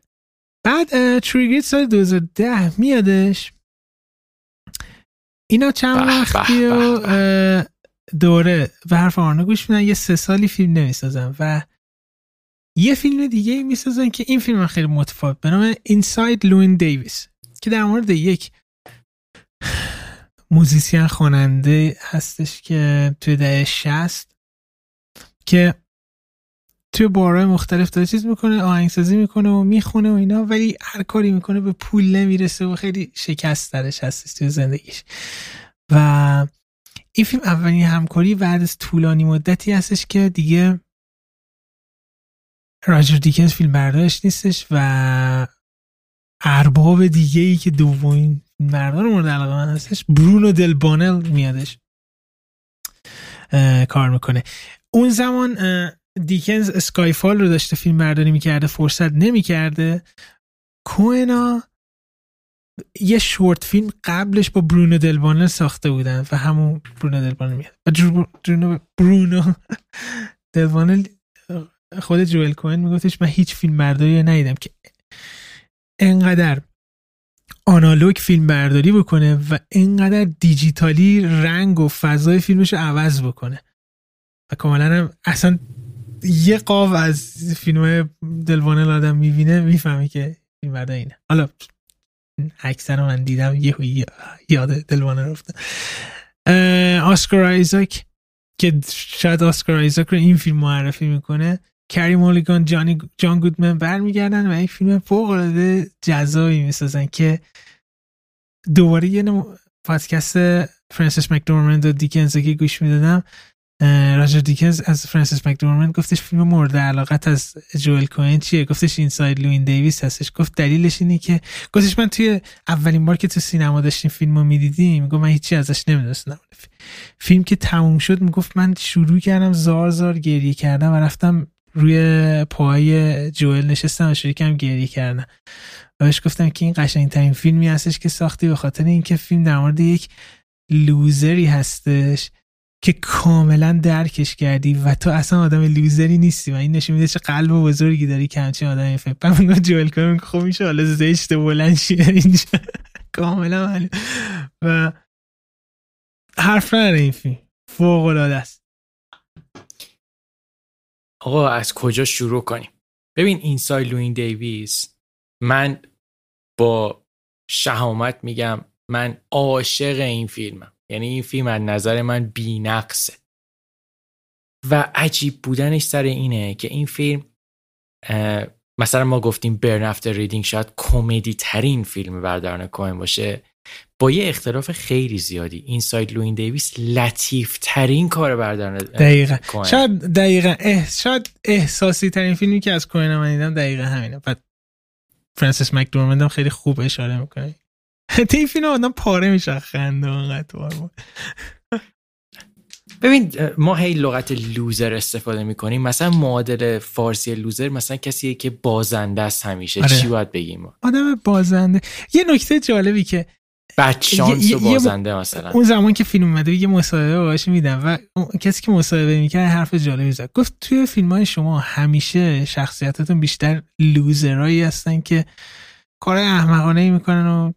[SPEAKER 2] بعد True Grit سال 2010 میادش. اینا چند وقتی و دوره و حرف آرنا گوش میدن یه سه سالی فیلم نمی‌سازن و یه فیلم دیگه می‌سازن که این فیلم خیلی متفاوت به نام Inside Llewyn Davis که در مورد یک موزیسین خواننده هستش که توی دهه شست که توی بارهای مختلف داره چیز می‌کنه آهنگسازی می‌کنه و می‌خونه و اینا ولی هر کاری می‌کنه به پول نمی‌رسه و خیلی شکست درش هستش توی زندگیش. و این فیلم اولین همکاری بعد از طولانی مدتی هستش که دیگه راجر دیکنز فیلم برداشت نیستش و ارباب دیگه ای که دومین مردان مورد علاقه من هستش. برونو دل بانل میادش کار می‌کنه. اون زمان دیکنز اسکایفال رو داشته فیلم برداری می‌کرده فرصت نمی‌کرده. کوهنا یه شورت فیلم قبلش با برونو دلبانل ساخته بودن و همون برونو دلبانل میاد. و برونو, برونو *laughs* خود جوئل کوهن میگفتش من هیچ فیلم برداری ندیدم که انقدر آنالوگ فیلم برداری بکنه و اینقدر دیجیتالی رنگ و فضای فیلمش رو عوض بکنه. و کاملا هم اصلا یه قاف از فیلم دلوانه آدم می‌بینه می‌فهمی که فیلم برداری اینه. حالا اکثر من دیدم یه یاد دلوانه رفته. آسکار آیزاک که شاید آسکار آیزاک رو این فیلم معرفی می‌کنه. کری مولیگان جانی جان گودمن برمیگردن و این فیلم فوق العاده جذابی می‌سازن که دوباره یه پادکست فرانسیس مکدورمند و دیکنز که گوش می‌دادم راجر دیکنز از فرانسیس مکدورمند گفتش فیلم مورد علاقت از جوئل کوهن چیه؟ گفتش Inside Llewyn Davis هستش. گفت دلیلش اینه که گفتش من توی اولین بار که تو سینما داشتیم فیلم رو می‌دیدیم گفت من هیچی ازش نمی‌دونستم. فیلم که تموم شد می‌گفت من شروع کردم زار زار گریه کردم و رفتم روی پاهای جوئل نشستم و شروع کردم گریه کردم. و بهش گفتم که این قشنگترین فیلمی هستش که ساختی به خاطر اینکه فیلم در مورد یک لوزری هستش که کاملا درکش کردی و تو اصلا آدم لوزری نیستی و این نشون میده چه قلب بزرگی داری که همچین آدمی فکر کنم جوئل کنم خب میشه حالا زشت بلند شیه اینجا؟ *laughs* کاملا و حرف نداره این فیلم. فوق العاده است.
[SPEAKER 1] آقا از کجا شروع کنیم؟ ببین اینسای لوین دیویس من با شهامت میگم من عاشق این فیلمم. یعنی این فیلم از نظر من نقصه و عجیب بودنش سر اینه که این فیلم مثلا ما گفتیم Burn After Reading شاید کمدی ترین فیلم برادران کوهن باشه. با یه اختلاف خیلی زیادی. Inside Llewyn Davis لطیف ترین کار برادران
[SPEAKER 2] دقیقا شاید دقیقا اه... شاید احساسی ترین فیلمی که از کوهن من دیدم دقیقا همینه. بعد فرانسیس مکدورمند هم خیلی خوب اشاره می‌کنه. *laughs* این فیلم آدم پاره میشه خنده اونقدر
[SPEAKER 1] ببین ما هی لغت loser استفاده می‌کنیم. مثلا معادل فارسی loser مثلا کسیه که بازنده است همیشه. آره. چی باید بگیم؟
[SPEAKER 2] آدم بازنده. یه نکته جالبی که
[SPEAKER 1] بچانس و بازنده مثلا.
[SPEAKER 2] اون زمان که فیلم اومده یه مصاحبه باهاش میدم و کسی که مصاحبه می‌کرد حرف جالبی زد. گفت توی فیلم های شما همیشه شخصیتتون بیشتر لوزرایی هستن که کار احمقانه ای می‌کنن و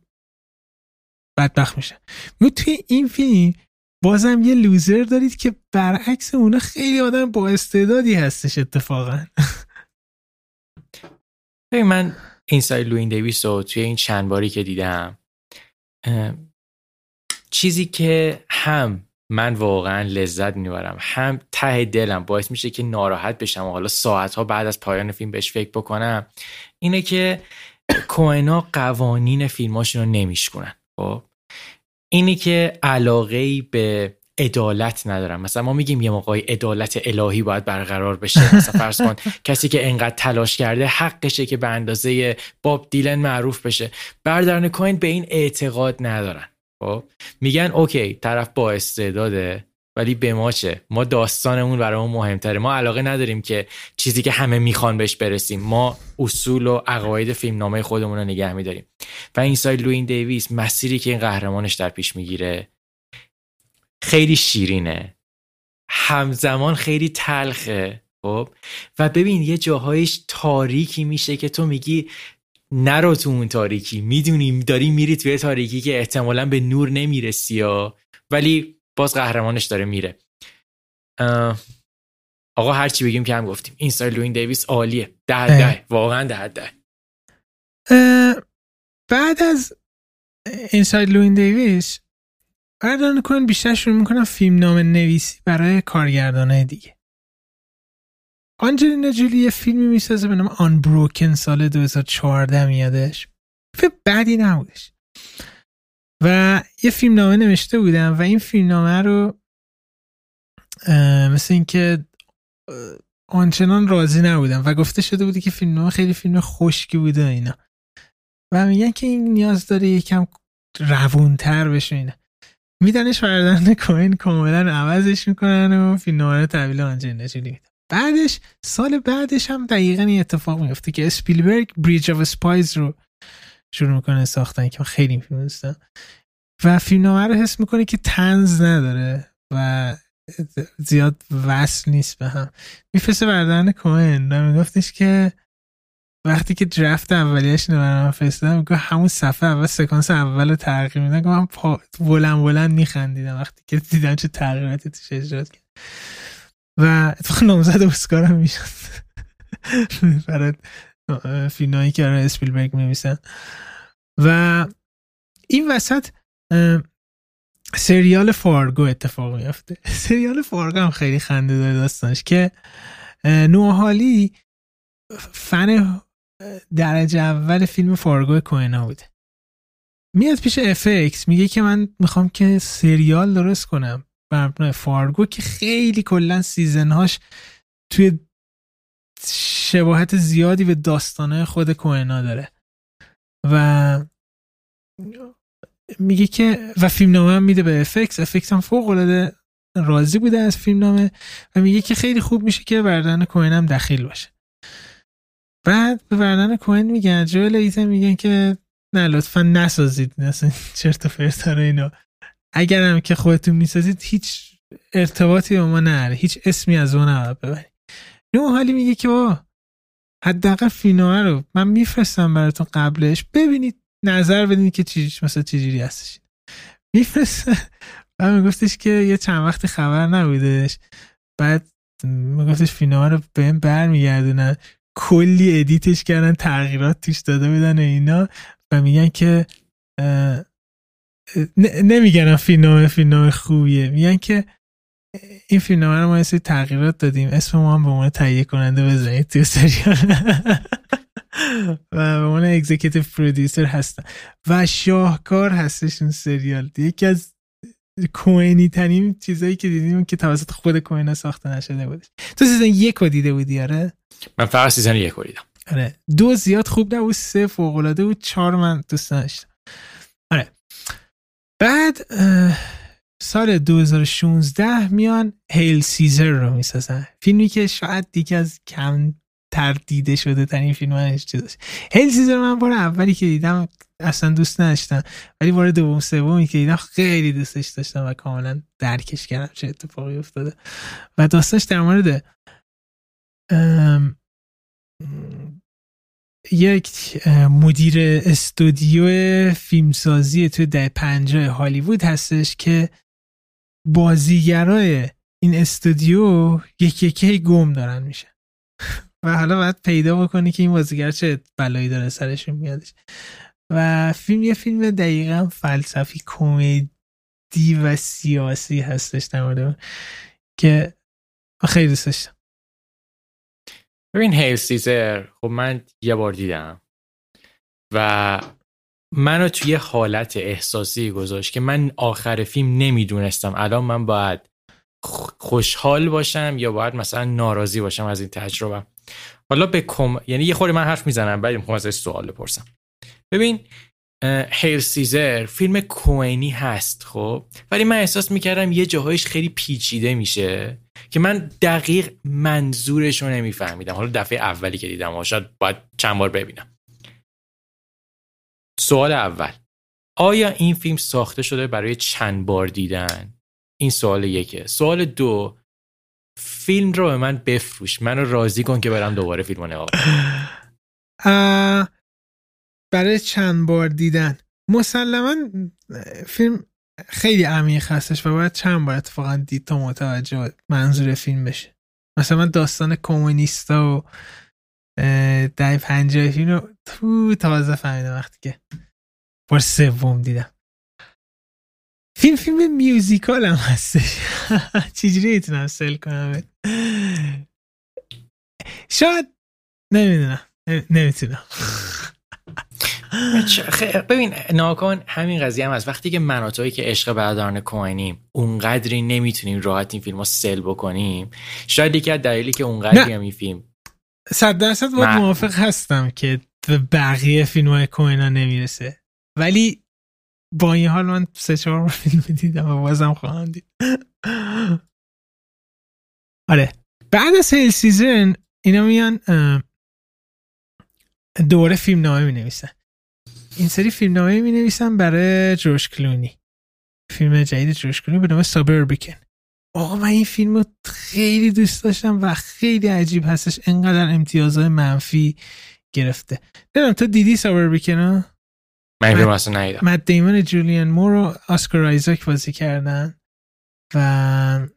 [SPEAKER 2] بدبخت میشن. توی این فیلم بازم یه لوزر دارید که برعکس اونا خیلی آدم با استعدادی هستش اتفاقا.
[SPEAKER 1] من اینساید لوین دیویس رو توی این چند باری که دیدم چیزی که هم من واقعا لذت می‌برم هم ته دلم باعث میشه که ناراحت بشم و حالا ساعتها بعد از پایان فیلم بهش فکر بکنم اینه که کوهنا قوانین فیلماشون رو نمیشکنن خب؟ اینی که علاقه به عدالت ندارم. مثلا ما میگیم یه موقعی عدالت الهی باید برقرار بشه. مثلا فرض کن کسی که انقدر تلاش کرده حقشه که به اندازه باب دیلن معروف بشه. بردارن کوین به این اعتقاد ندارن. خب؟ میگن اوکی طرف با استعداده ولی به ما چه؟ ما داستانمون برای ما مهمتره. ما علاقه نداریم که چیزی که همه می‌خوان بهش برسیم. ما اصول و عقاید فیلمنامه خودمون رو نگه میداریم. و این سایل لوین دیویس مسیری که این قهرمانش در پیش می‌گیره خیلی شیرینه. همزمان خیلی تلخه خب؟ و ببین یه جاهایش تاریکی میشه که تو میگی نرو تو اون تاریکی. می‌دونی داری میری توی تاریکی که احتمالا به نور نمی‌رسی یا ولی باز قهرمانش داره میره. آقا هرچی بگیم که هم گفتیم. این سایل لوین دیویس عالیه. ده ده. واقعا ده ده.
[SPEAKER 2] بعد از اینساید لوین دیویس بردان کن بیشتر شروع می‌کنم فیلم نام نویسی برای کارگردانه دیگه. آنجلینا جولی یه فیلمی می‌سازه به نام آن بروکن سال 2014 میادش. فیلم بعدی نبودش. و یه فیلم نامه نوشته بودم و این فیلم نامه رو مثل اینکه آنچنان راضی نبودم و گفته شده بودی که فیلم نامه خیلی فیلم خشکی بوده اینا. و میگن که این نیاز داره یکم روونتر بشه اینا. میدنش برادران کوهن کاملا عوضش می‌کنن و فیلم نامه رو تحویل آنجلینا جولی بعدش سال بعدش هم دقیقا این اتفاق میفته که اسپیلبرگ Bridge of Spies رو شروع می‌کنه ساختن که خیلی فیلم دوستم و فیلم رو حس می‌کنه که طنز نداره و زیاد وصل نیست به هم. میفرسته برادران کوهن و میگفتش که وقتی که draft اولیش رو برام فرستادن میگه همون صفحه اول سکانس اول تغییر میدن من پا بلند بلند میخندیدم وقتی که دیدم چه تغییراتی توش ایجاد کردن. و اتفاق نامزد اسکار هم می‌شد. برای فیلمایی که برای اسپیلبرگ می‌نویسن و این وسط سریال فارگو اتفاق میافته. *laughs* سریال فارگو هم خیلی خنده داره داستانش که نوحالی فن درجه اول فیلم فارگو کوهنا بوده. میاد پیش FX میگه که من می‌خوام که سریال درست کنم. بر فارگو که خیلی کلا season هاش توی شباهت زیادی به داستانه خود کوهنا داره. و میگه که و فیلم نامه هم میده به FX FX هم فوق العاده راضی بوده از فیلم نامه و میگه که خیلی خوب میشه که بردن کوهن هم دخیل باشه. بعد به بردن کوهن میگن جوال ایتا میگن که نه لطفا نسازید اصلا چرت و پرت اینا. اگر هم که خودتون می‌سازید هیچ ارتباطی با ما نره هیچ اسمی از اون نباید ببرید. نو حالی میگه که با حداقل فینوه رو من میفرستم براتون قبلش. ببینید نظر بدین که چیش مثلا چجوری هستش. میفرسته بعد میگفتش که یه چند وقتی خبر نبودش. بعد میگفتش فیلمنامه رو به این برمیگردونن. کلی edit ش کردن تغییرات توش داده بودن و اینا و میگن که نمیگن فیلم فیلم خوبیه. میگن که این فیلم رو ما یه تغییرات دادیم. اسم ما هم به عنوان تهیه کننده بزنید توی سریال. و به عنوان executive producer هستن. و شاهکار هستش این سریال. یکی از کوینی ترین چیزایی که دیدیم که توسط خود کوینا ساخته نشده بودش. تو season یک رو دیده بودی آره؟
[SPEAKER 1] من فقط season یک رو دیدم.
[SPEAKER 2] آره. دو زیاد خوب نبود سه فوق العاده بود چهار من دوست داشتم آره. بعد سال 2016 میان Hail Caesar رو می‌سازن. فیلمی که شاید دیگه از کم تردیده شده ترین فیلم چیزش هیل سیزر من بار اولی که دیدم اصلا دوست نداشتم. ولی بار دوم سومی که دیدم خیلی دوستش داشتم و کاملا درکش کردم چه اتفاقی افتاده. و داستانش در مورد یک مدیر استودیو فیلمسازی توی ده پنجاه هالیوود هستش که بازیگرای این استودیو یکی یکی گم دارن میشه *laughs* و حالا باید پیدا بکنی که این بازیگر چه بلایی داره سرشون میادش. و فیلم یه فیلم دقیقا فلسفی کمدی و سیاسی هستش در که خیلی دوست
[SPEAKER 1] ببین هیل سیزر خب من یه بار دیدم و منو توی حالت احساسی گذاشت که من آخر فیلم نمی‌دونستم. الان من باید خوشحال باشم یا باید مثلا ناراضی باشم از این تجربه. حالا به کم یعنی یه خوری من حرف می‌زنم ولی می‌خوام ازش سوال بپرسم. ببین هیل سیزر فیلم کوینی هست خب؟ ولی من احساس می‌کردم یه جاهایش خیلی پیچیده میشه. که من دقیق منظورش رو نمیفهمیدم. حالا دفعه اولی که دیدم شاید باید چند بار ببینم. سوال اول. آیا این فیلم ساخته شده برای چند بار دیدن؟ این سوال یکه. سوال دو. فیلم رو به من بفروش. منو راضی کن که برم دوباره فیلم رو نگاه
[SPEAKER 2] برای چند بار دیدن. مسلما فیلم خیلی عمیق هستش و باید چند بار اتفاقا دید تا متوجه منظور فیلم بشه. مثلا داستان کمونیستا و ده پنجاه فیلم رو تو تازه فهمیدم وقتی که بار سوم دیدم. فیلم فیلم میوزیکال هم هستش. *laughs* چجوری می‌تونم سل کنم؟ شاید نمی‌دونم. نمی‌تونم. *laughs*
[SPEAKER 1] ببین ناکن همین قضیه هم از وقتی که مناطقی که عشق برادران کوینیم اونقدری نمی‌تونیم راحت این فیلم رو سل بکنیم. شاید یکی از دلیلی که اونقدری هم این فیلم
[SPEAKER 2] صد درصد باید موافق هستم که به بقیه فیلم های کوینا نمی‌رسه. ولی با این حال من سه چهار فیلم دیدم و بازم خواهم دید. آره. بعد از هیل سیزن اینا میان دوره فیلم نامه می نویسن این سری فیلم نامه می نویسن برای جوش کلونی. فیلم جدید جوش کلونی به نام سابربیکن آقا من این فیلم رو خیلی دوست داشتم و خیلی عجیب هستش. انقدر امتیازهای منفی گرفته. نمی‌دونم تو دیدی سابربیکن
[SPEAKER 1] من این اصلا ندیدم.
[SPEAKER 2] مد دیمون جولیان مور و آسکار آیزاک بازی کردن و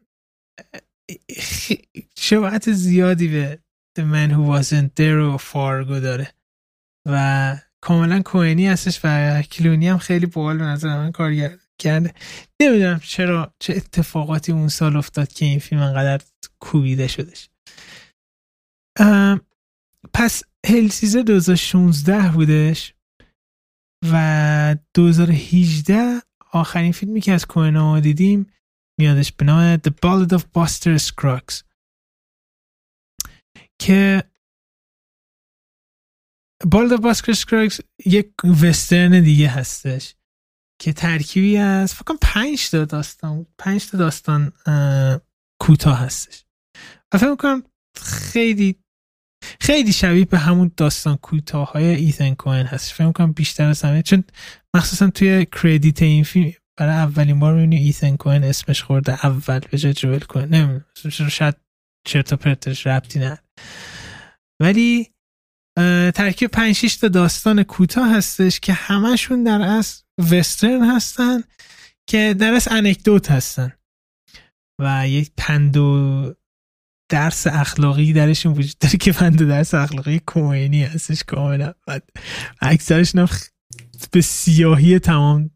[SPEAKER 2] شباعت زیادی به The Man Who Wasn't There و فارگو داره. و کاملا کوهنی هستش و کلونی هم خیلی بال به نظر من کار کرده. نمی‌دونم چرا چه اتفاقاتی اون سال افتاد که این فیلم انقدر کوبیده شدش. پس هلسیزر 2016 بودش و 2018 آخرین فیلمی که از کوهنا دیدیم میادش به نام The Ballad of Buster Scruggs که Ballad of Buster Scruggs یک وسترن دیگه هستش که ترکیبی از فکر پنج تا داستان پنج تا داستان کوتاه هستش. و فکر می‌کنم خیلی خیلی شبیه به همون داستان کوتاه های ایتن کوین هست فکر کنم بیشتر از همه چون مخصوصا توی کردیت این فیلم برای اولین بار می‌بینی ایتن کوین اسمش خورده اول به جای جوئل کوین نمی‌دونم شاید چرت و پرتش ربطی نه ولی ترکیب 5 6 تا داستان کوتاه هستش که همشون در اصل وسترن هستن که در اصل انکدوت هستن. و یک پند و درس اخلاقی درشون وجود داره که پند و درس اخلاقی کومینی هستش کاملا. بعد اکثرش به سیاهی تمام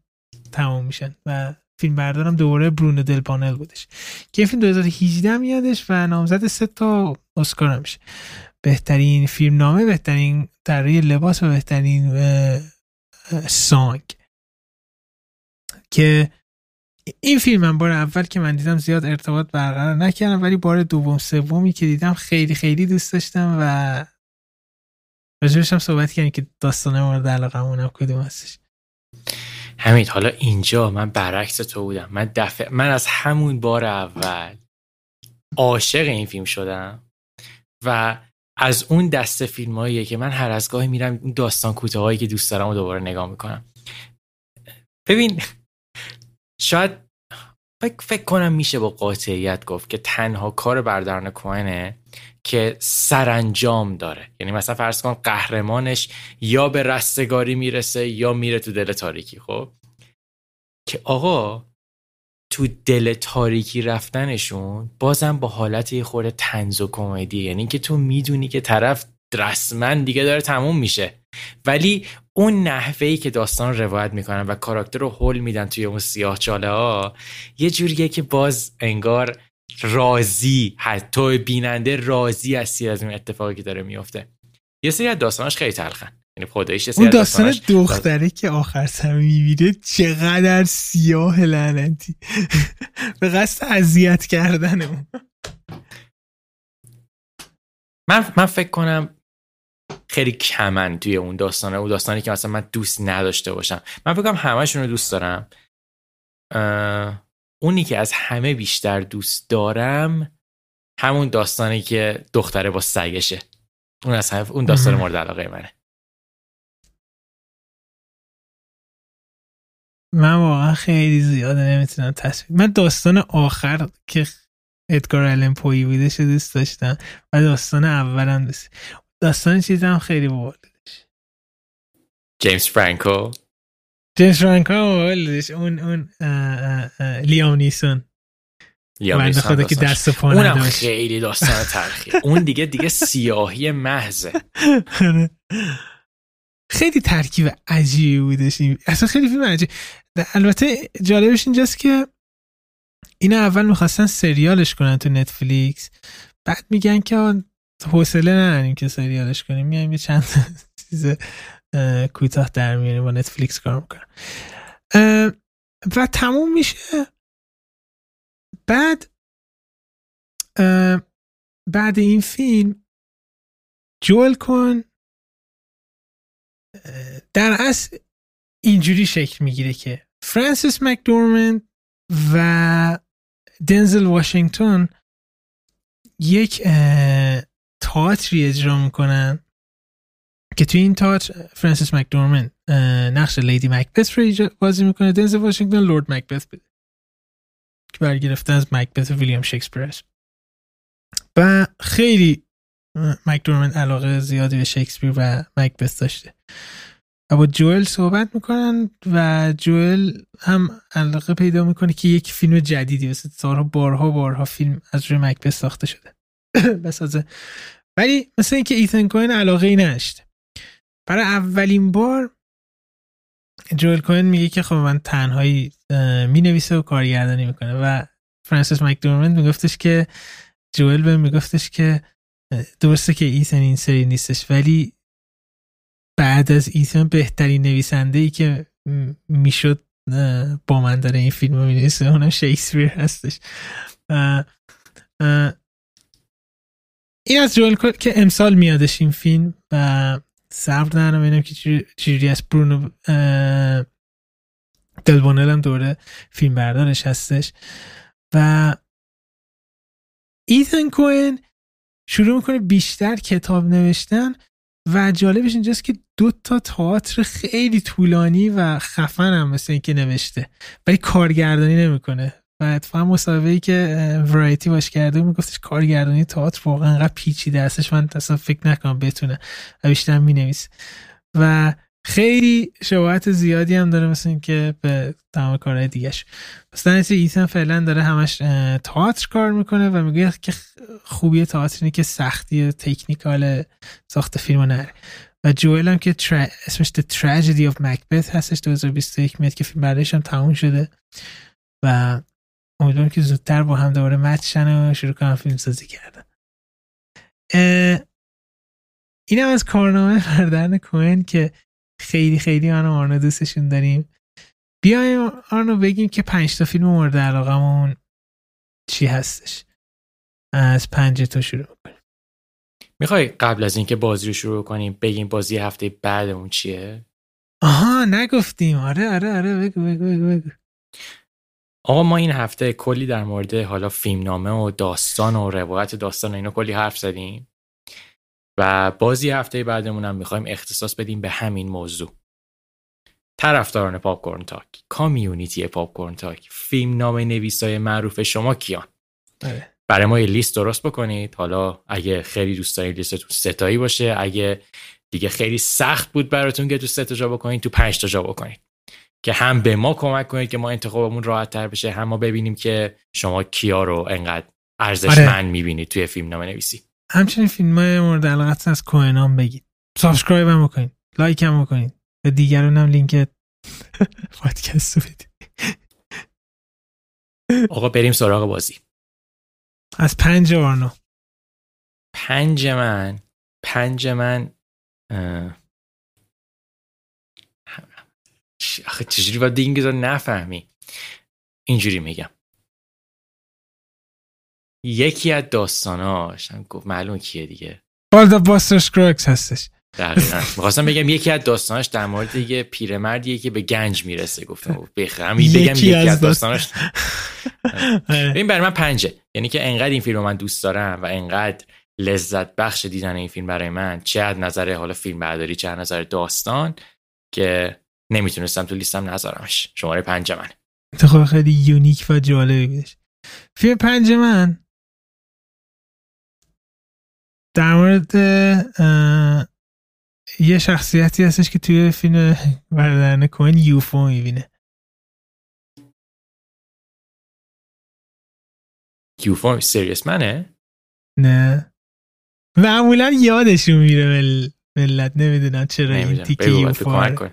[SPEAKER 2] تمام میشن. و فیلم بردارم دوباره برونو دل پانل بودش. که فیلم 2018 میادش و نامزد سه تا اسکار میشه. بهترین فیلم نامه بهترین طراحی لباس و بهترین سانگ. که این فیلم من بار اول که من دیدم زیاد ارتباط برقرار نکردم ولی بار دوم سومی که دیدم خیلی خیلی دوست داشتم و راجبش هم صحبت کردیم که داستانه مورد علاقه هم کدوم هستش.
[SPEAKER 1] همین حالا اینجا من برعکس تو بودم. من دفعه من از همون بار اول عاشق این فیلم شدم و از اون دسته فیلم که من هر از گاهی میرم اون داستان کوتاهایی که دوست دارم و دوباره نگاه می‌کنم. ببین شاید فکر, فکر کنم میشه با قاطعیت گفت که تنها کار بردارن کوهنه که سرانجام داره. یعنی مثلا فرض کن قهرمانش یا به رستگاری می‌رسه یا میره تو دل تاریکی خب؟ که آقا تو دل تاریکی رفتنشون بازم با حالت یه خورده تنز و کمدی یعنی که تو می‌دونی که طرف رسما دیگه داره تموم میشه. ولی اون نحوهی که داستان روایت می‌کنن و کاراکتر رو حل میدن توی اون سیاه چاله ها یه جوریه که باز انگار راضی حتی بیننده راضی هستی از اون اتفاقی که داره میفته یه سری از داستاناش خیلی تلخن. یعنی خودش
[SPEAKER 2] اون داستان دختره که آخر سر می‌بینه چقدر سیاه لعنتی. *laughs* به قصد اذیت کردن اون.
[SPEAKER 1] من, من فکر کنم خیلی کمن توی اون داستانه اون داستانی که مثلا من دوست نداشته باشم. من فکر کنم همشون رو دوست دارم. اونی که از همه بیشتر دوست دارم همون داستانی که دختره با سگشه. اون از اون داستان مورد علاقه منه.
[SPEAKER 2] من واقعا خیلی زیاده نمی‌تونم تصویر من داستان آخر که ادگار الن پویی بودش دوست داشتم و داستان اولم دوست داستان چیزم خیلی بولدش
[SPEAKER 1] جیمز فرانکو؟
[SPEAKER 2] جیمز فرانکو اون اون لیام نیسون. لیام خدا که دست پا
[SPEAKER 1] اونم خیلی داستان *laughs* ترخی اون دیگه دیگه سیاهی محضه.
[SPEAKER 2] آره. خیلی ترکیب عجیبی بودش اصلا خیلی فیلم عجیب البته جالبش اینجاست که این اول می‌خواستن سریالش کنن تو نتفلیکس بعد میگن که حوصله نداریم که سریالش کنیم. میایم یه چند چیز کوتاه در میاریم با نتفلیکس کار می‌کنن. و تموم میشه. بعد بعد این فیلم جول کن. در اصل اینجوری شکل می‌گیره که فرانسیس مکدورمند و دنزل واشنگتن یک تئاتری اجرا می‌کنن که توی این تئاتر فرانسیس مکدورمند نقش لیدی مکبت رو بازی می‌کنه. دنزل واشنگتن لورد مکبت بده که برگرفته از مکبت ویلیام شکسپیر. است و خیلی مایک دورمن علاقه زیادی به شکسپیر و مکبث داشته. و با جوئل صحبت می‌کنن و جوئل هم علاقه پیدا می‌کنه که یک فیلم جدیدی مثل سالها بارها بارها فیلم از روی مکبث ساخته شده. *clears throat* بسازه ولی مثل اینکه ایتن کوین علاقه ای نشته برای اولین بار جوئل کوین میگه که خب من تنهایی می نویسه و کارگردانی می‌کنه و فرانسیس مکدورمند میگفتش که جوئل به میگفتش که درسته که ایتن این سری نیستش ولی بعد از ایتن بهترین نویسنده ای که می‌شد با من داره این فیلم رو می‌نویسه اونم شکسپیر هستش. این از جوئل که امسال میادش این فیلم و صبر ندارم ببینم که چجوری از برونو دلبونل هم دوره فیلم بردارش هستش. و ایتن کوین شروع می‌کنه بیشتر کتاب نوشتن و جالبش اینجاست که دو تا تئاتر خیلی طولانی و خفن هم مثل اینکه نوشته ولی کارگردانی نمی‌کنه. و اتفاقا مصاحبه ای که Variety باش کرده میگفتش کارگردانی تئاتر واقعا انقدر پیچیده هستش من اصلا فکر نکنم بتونه و بیشتر مینویس و خیلی شباهت زیادی هم داره مثل اینکه به تمام کارهای دیگهش. مثلا ایتن فعلا داره همش تئاتر کار می‌کنه و میگه که خوبی تئاتر اینه که سختی تکنیکال ساخت فیلم نره. و جوئل هم که تر... اسمش The Tragedy of Macbeth هستش 2021 میاد که فیلم بردارش هم تموم شده. و امیدوارم که زودتر با هم دوباره مچ و شروع کنم فیلم سازی کردن. اینم از کارنامه *laughs* فردن کوهن که خیلی خیلی من آرنو دوستشون داریم. بیایم آرنو بگیم که پنج تا فیلم مورد علاقمون چی هستش. از پنج تا شروع کنیم.
[SPEAKER 1] می‌خوای قبل از اینکه بازی رو شروع کنیم بگیم بازی هفته بعدمون چیه؟
[SPEAKER 2] آها نگفتیم. آره آره آره بگو بگو بگو, بگو.
[SPEAKER 1] آقا ما این هفته کلی در مورد حالا فیلمنامه و داستان و روایت داستان و اینا کلی حرف زدیم. و بازی هفته بعدمون هم می‌خوایم اختصاص بدیم به همین موضوع. طرفداران Pop Talk community Pop Talk فیلمنامه نویسای معروف شما کیان؟
[SPEAKER 2] آره.
[SPEAKER 1] برای ما یه لیست درست بکنید. حالا اگه خیلی دوست دارید لیستتون سه تایی باشه اگه دیگه خیلی سخت بود براتون که تو سه تا جا بکنید تو پنج تا جا بکنید. که هم به ما کمک کنید که ما انتخابمون راحت تر بشه هم ما ببینیم که شما کیا رو انقدر ارزشمند آره. می‌بینید توی فیلمنامه نویسی.
[SPEAKER 2] همچنین فیلم های مورد علاقت از کوئنا هم بگید. subscribe هم بکنید. like هم بکنید. و دیگران هم لینک *laughs* پادکست رو بدید.
[SPEAKER 1] آقا بریم سراغ بازی.
[SPEAKER 2] از پنج آرنو.
[SPEAKER 1] پنج من. پنج من آخه چجوری باید این بفهمی؟ اینجوری میگم. یکی از داستاناش. هم گفت معلوم کیه دیگه.
[SPEAKER 2] بالدا باستر سکروکس هستش.
[SPEAKER 1] دقیقا. می‌خواستم بگم یکی از داستاناش در مورد یه پیرمردیه که به گنج می‌رسه. گفتم بخرم بگم یکی از داستاناش. این برای من پنجه. یعنی که انقدر این فیلم رو من دوست دارم و انقدر لذت بخش دیدن این فیلم برای من چه از نظر حالا فیلم برداری چه از نظر داستان که نمی‌تونستم تو لیستم نذارمش. شماره پنج من.
[SPEAKER 2] انتخاب خیلی unique و جالبی بودش. فیلم پنج من. در مورد یه شخصیتی هستش که توی فیلم برادران کوین UFO می‌بینه.
[SPEAKER 1] UFO. Serious Man ه؟
[SPEAKER 2] نه. معمولا یادشون میره مل... ملت نمی‌دونن چرا این تیکه یوفو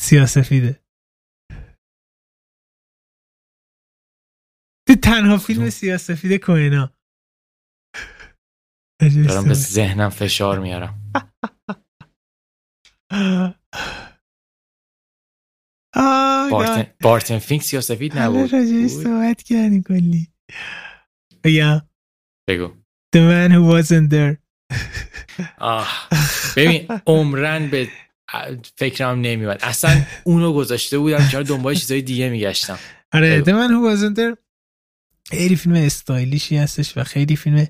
[SPEAKER 2] سیاسفیده. تنها فیلم سیاسفید کوینا.
[SPEAKER 1] دارم به ذهنم فشار میارم. *laughs* بارتن, بارتن فینک سیاسفید نبود؟
[SPEAKER 2] راجعش صحبت کردی کلی. یا
[SPEAKER 1] بگو.
[SPEAKER 2] The man who wasn't there. *laughs*
[SPEAKER 1] آه. ببین عمرن به فکرم نمیاد اصلا اونو گذاشته بودم چرا دنبال چیزای دیگه میگشتم.
[SPEAKER 2] آره The man who wasn't there. خیلی فیلم استایلیشی هستش و خیلی فیلم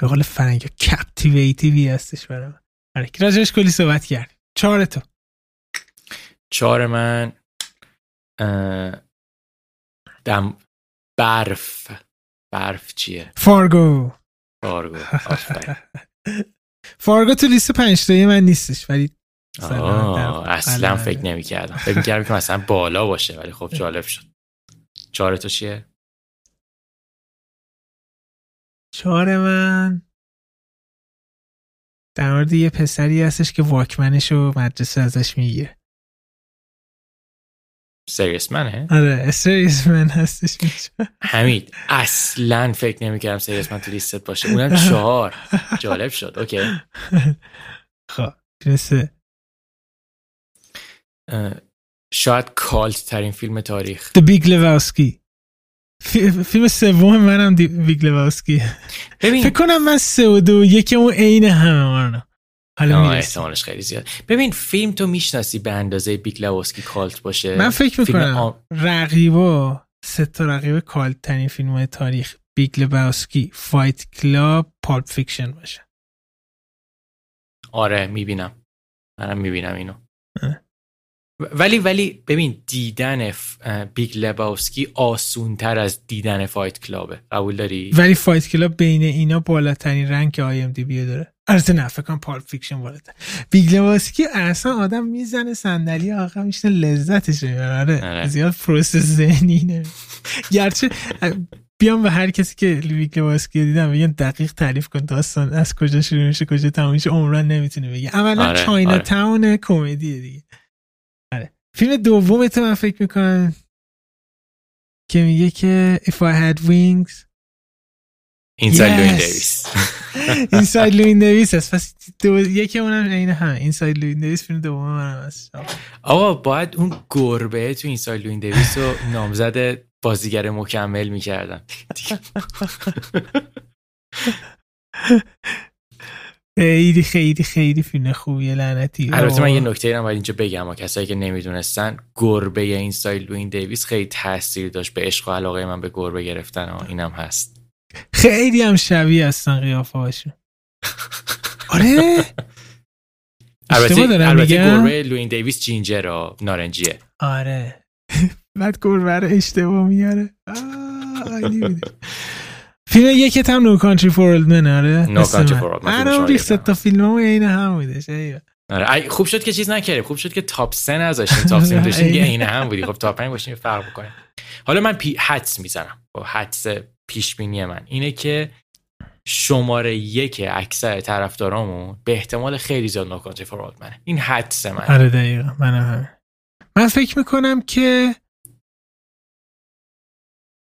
[SPEAKER 2] به قول فرنگی کپتیویتیوی هستش برای من آره که راجبش کلی صحبت کرد چهار تو
[SPEAKER 1] چهار من دم برف. برف چیه؟
[SPEAKER 2] فارگو.
[SPEAKER 1] فارگو. *laughs*
[SPEAKER 2] فارگو تو لیست پنج تایی من نیستش ولی
[SPEAKER 1] اصلا فکر نمی کردم فکر کردم که مثلا بالا باشه ولی خب جالب شد. چهار تو چیه؟
[SPEAKER 2] چهار من. در مورد یه پسری هستش که واکمنش و مدرسه ازش می‌گیره
[SPEAKER 1] Serious Man ه؟
[SPEAKER 2] آره Serious Man هستش.
[SPEAKER 1] حمید اصلا فکر نمی‌کردم Serious Man تو لیستت باشه. اونم چهار. جالب شد. okay. *laughs*
[SPEAKER 2] خب درسته
[SPEAKER 1] شاید cult ترین فیلم تاریخ.
[SPEAKER 2] The Big Lebowski. فیلم سوم منم Big Lebowski ببین. فکر کنم من سه و دو یکی اون عین همه
[SPEAKER 1] حالا احتمالش خیلی زیاد. ببین فیلم تو می‌شناسی به اندازه Big Lebowski cult باشه؟
[SPEAKER 2] من فکر می‌کنم آم... رقیبا سه تا رقیب cult ترین فیلم های تاریخ Big Lebowski Fight Club Pulp Fiction باشه.
[SPEAKER 1] آره می‌بینم. منم می‌بینم اینو. ولی ولی ببین دیدن Big Lebowski آسون تر از دیدن Fight Club ه. قبول داری؟
[SPEAKER 2] ولی Fight کلاب بین اینا بالاترین رنگ آی ام دی بی داره. البته نه فکر کنم پالپ فیکشن بالاتر. بیگ لباسکی اصلا آدم می‌زنه صندلی آقا میشنه لذتش می‌بره. آره. زیاد پروسس ذهنی نه. گرچه بیام به هر کسی که بیگ لباسکی دیدم بگم دقیق تعریف کن داستان از کجا شروع میشه کجا تموم میشه عمرن نمی‌تونه بگه. اولا آره. چاینا آره. تاون کمدی دیگه. فیلم دوم من فکر می‌کنم که میگه که If I had wings.
[SPEAKER 1] اینساید لوین دیویس
[SPEAKER 2] Inside Llewyn Davis هست. پس دو... یکی اونم اینه هم Inside Llewyn Davis فیلم دوم من هست.
[SPEAKER 1] آقا باید اون گربه تو Inside Llewyn Davis رو نامزد بازیگر مکمل می‌کردن *laughs*
[SPEAKER 2] خیلی خیلی خیلی فیلم خوبیه لعنتی.
[SPEAKER 1] البته من یه نکته هم باید اینجا بگم و کسایی که نمی‌دونستن گربه Inside Llewyn Davis خیلی تاثیر داشت به عشق و علاقه من به گربه گرفتن و اینم هست.
[SPEAKER 2] خیلی هم شبیه هستن قیافه هاشون. *laughs* آره.
[SPEAKER 1] البته البته گربه لوین دیویس ginger و نارنجیه.
[SPEAKER 2] آره. *laughs* بعد گربه رو اشتباه میاره. *laughs* فیلم یکت هم No Country for Old Men. آره
[SPEAKER 1] No Country for Old
[SPEAKER 2] Men ریخت تا فیلم عین هم بودش
[SPEAKER 1] آره خوب شد که چیز نکردیم. خوب شد که top 3 نذاشتیم. top 3 داشتیم یه عین هم بودی. خب top 5 باشیم فرق بکنیم. حالا من یه حدس می‌زنم. با حدس پیش بینی من اینه که شماره یک اکثر طرفدارامون به احتمال خیلی زیاد No Country for Old Men ه این حدس من.
[SPEAKER 2] آره دقیقاً. منم هم. من فکر می‌کنم که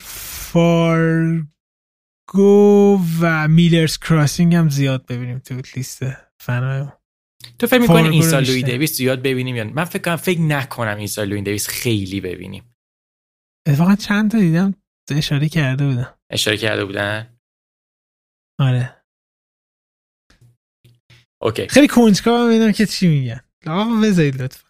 [SPEAKER 2] Fargo و Miller's Crossing هم زیاد ببینیم تو لیست فنای
[SPEAKER 1] تو فکر می‌کنی Inside Llewyn Davis زیاد ببینیم یا من فکر کنم فکر نکنم Inside Llewyn Davis خیلی ببینیم.
[SPEAKER 2] اتفاقا چند تا دیدم اشاره کرده بودن.
[SPEAKER 1] اشاره کرده بودن؟
[SPEAKER 2] آره.
[SPEAKER 1] Okay.
[SPEAKER 2] خیلی کنجکاوم ببینم که چی میگن. آقا بذارید لطفا.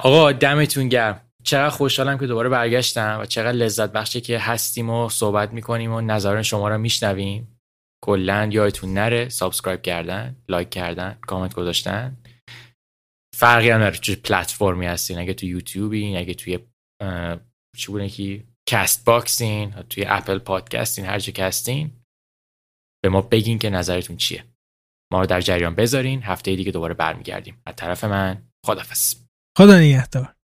[SPEAKER 1] آقا دمتون گرم. چقدر خوشحالم که دوباره برگشتم و چقدر لذت بخشه که هستیم و صحبت می‌کنیم و نظرای شما رو میشنویم. کلا یادتون نره subscribe کردن لایک کردن کامنت گذاشتن. فرقی هم نداره چه پلتفرمی هستین اگه تو یوتیوبین اگه توی چی بونه که CastBox ین توی اپل پادکستین هر جا هستین به ما بگین که نظرتون چیه. ما رو در جریان بذارین هفته دیگه دوباره برمیگردیم. از طرف من خدافظ
[SPEAKER 2] خدا نگهدار.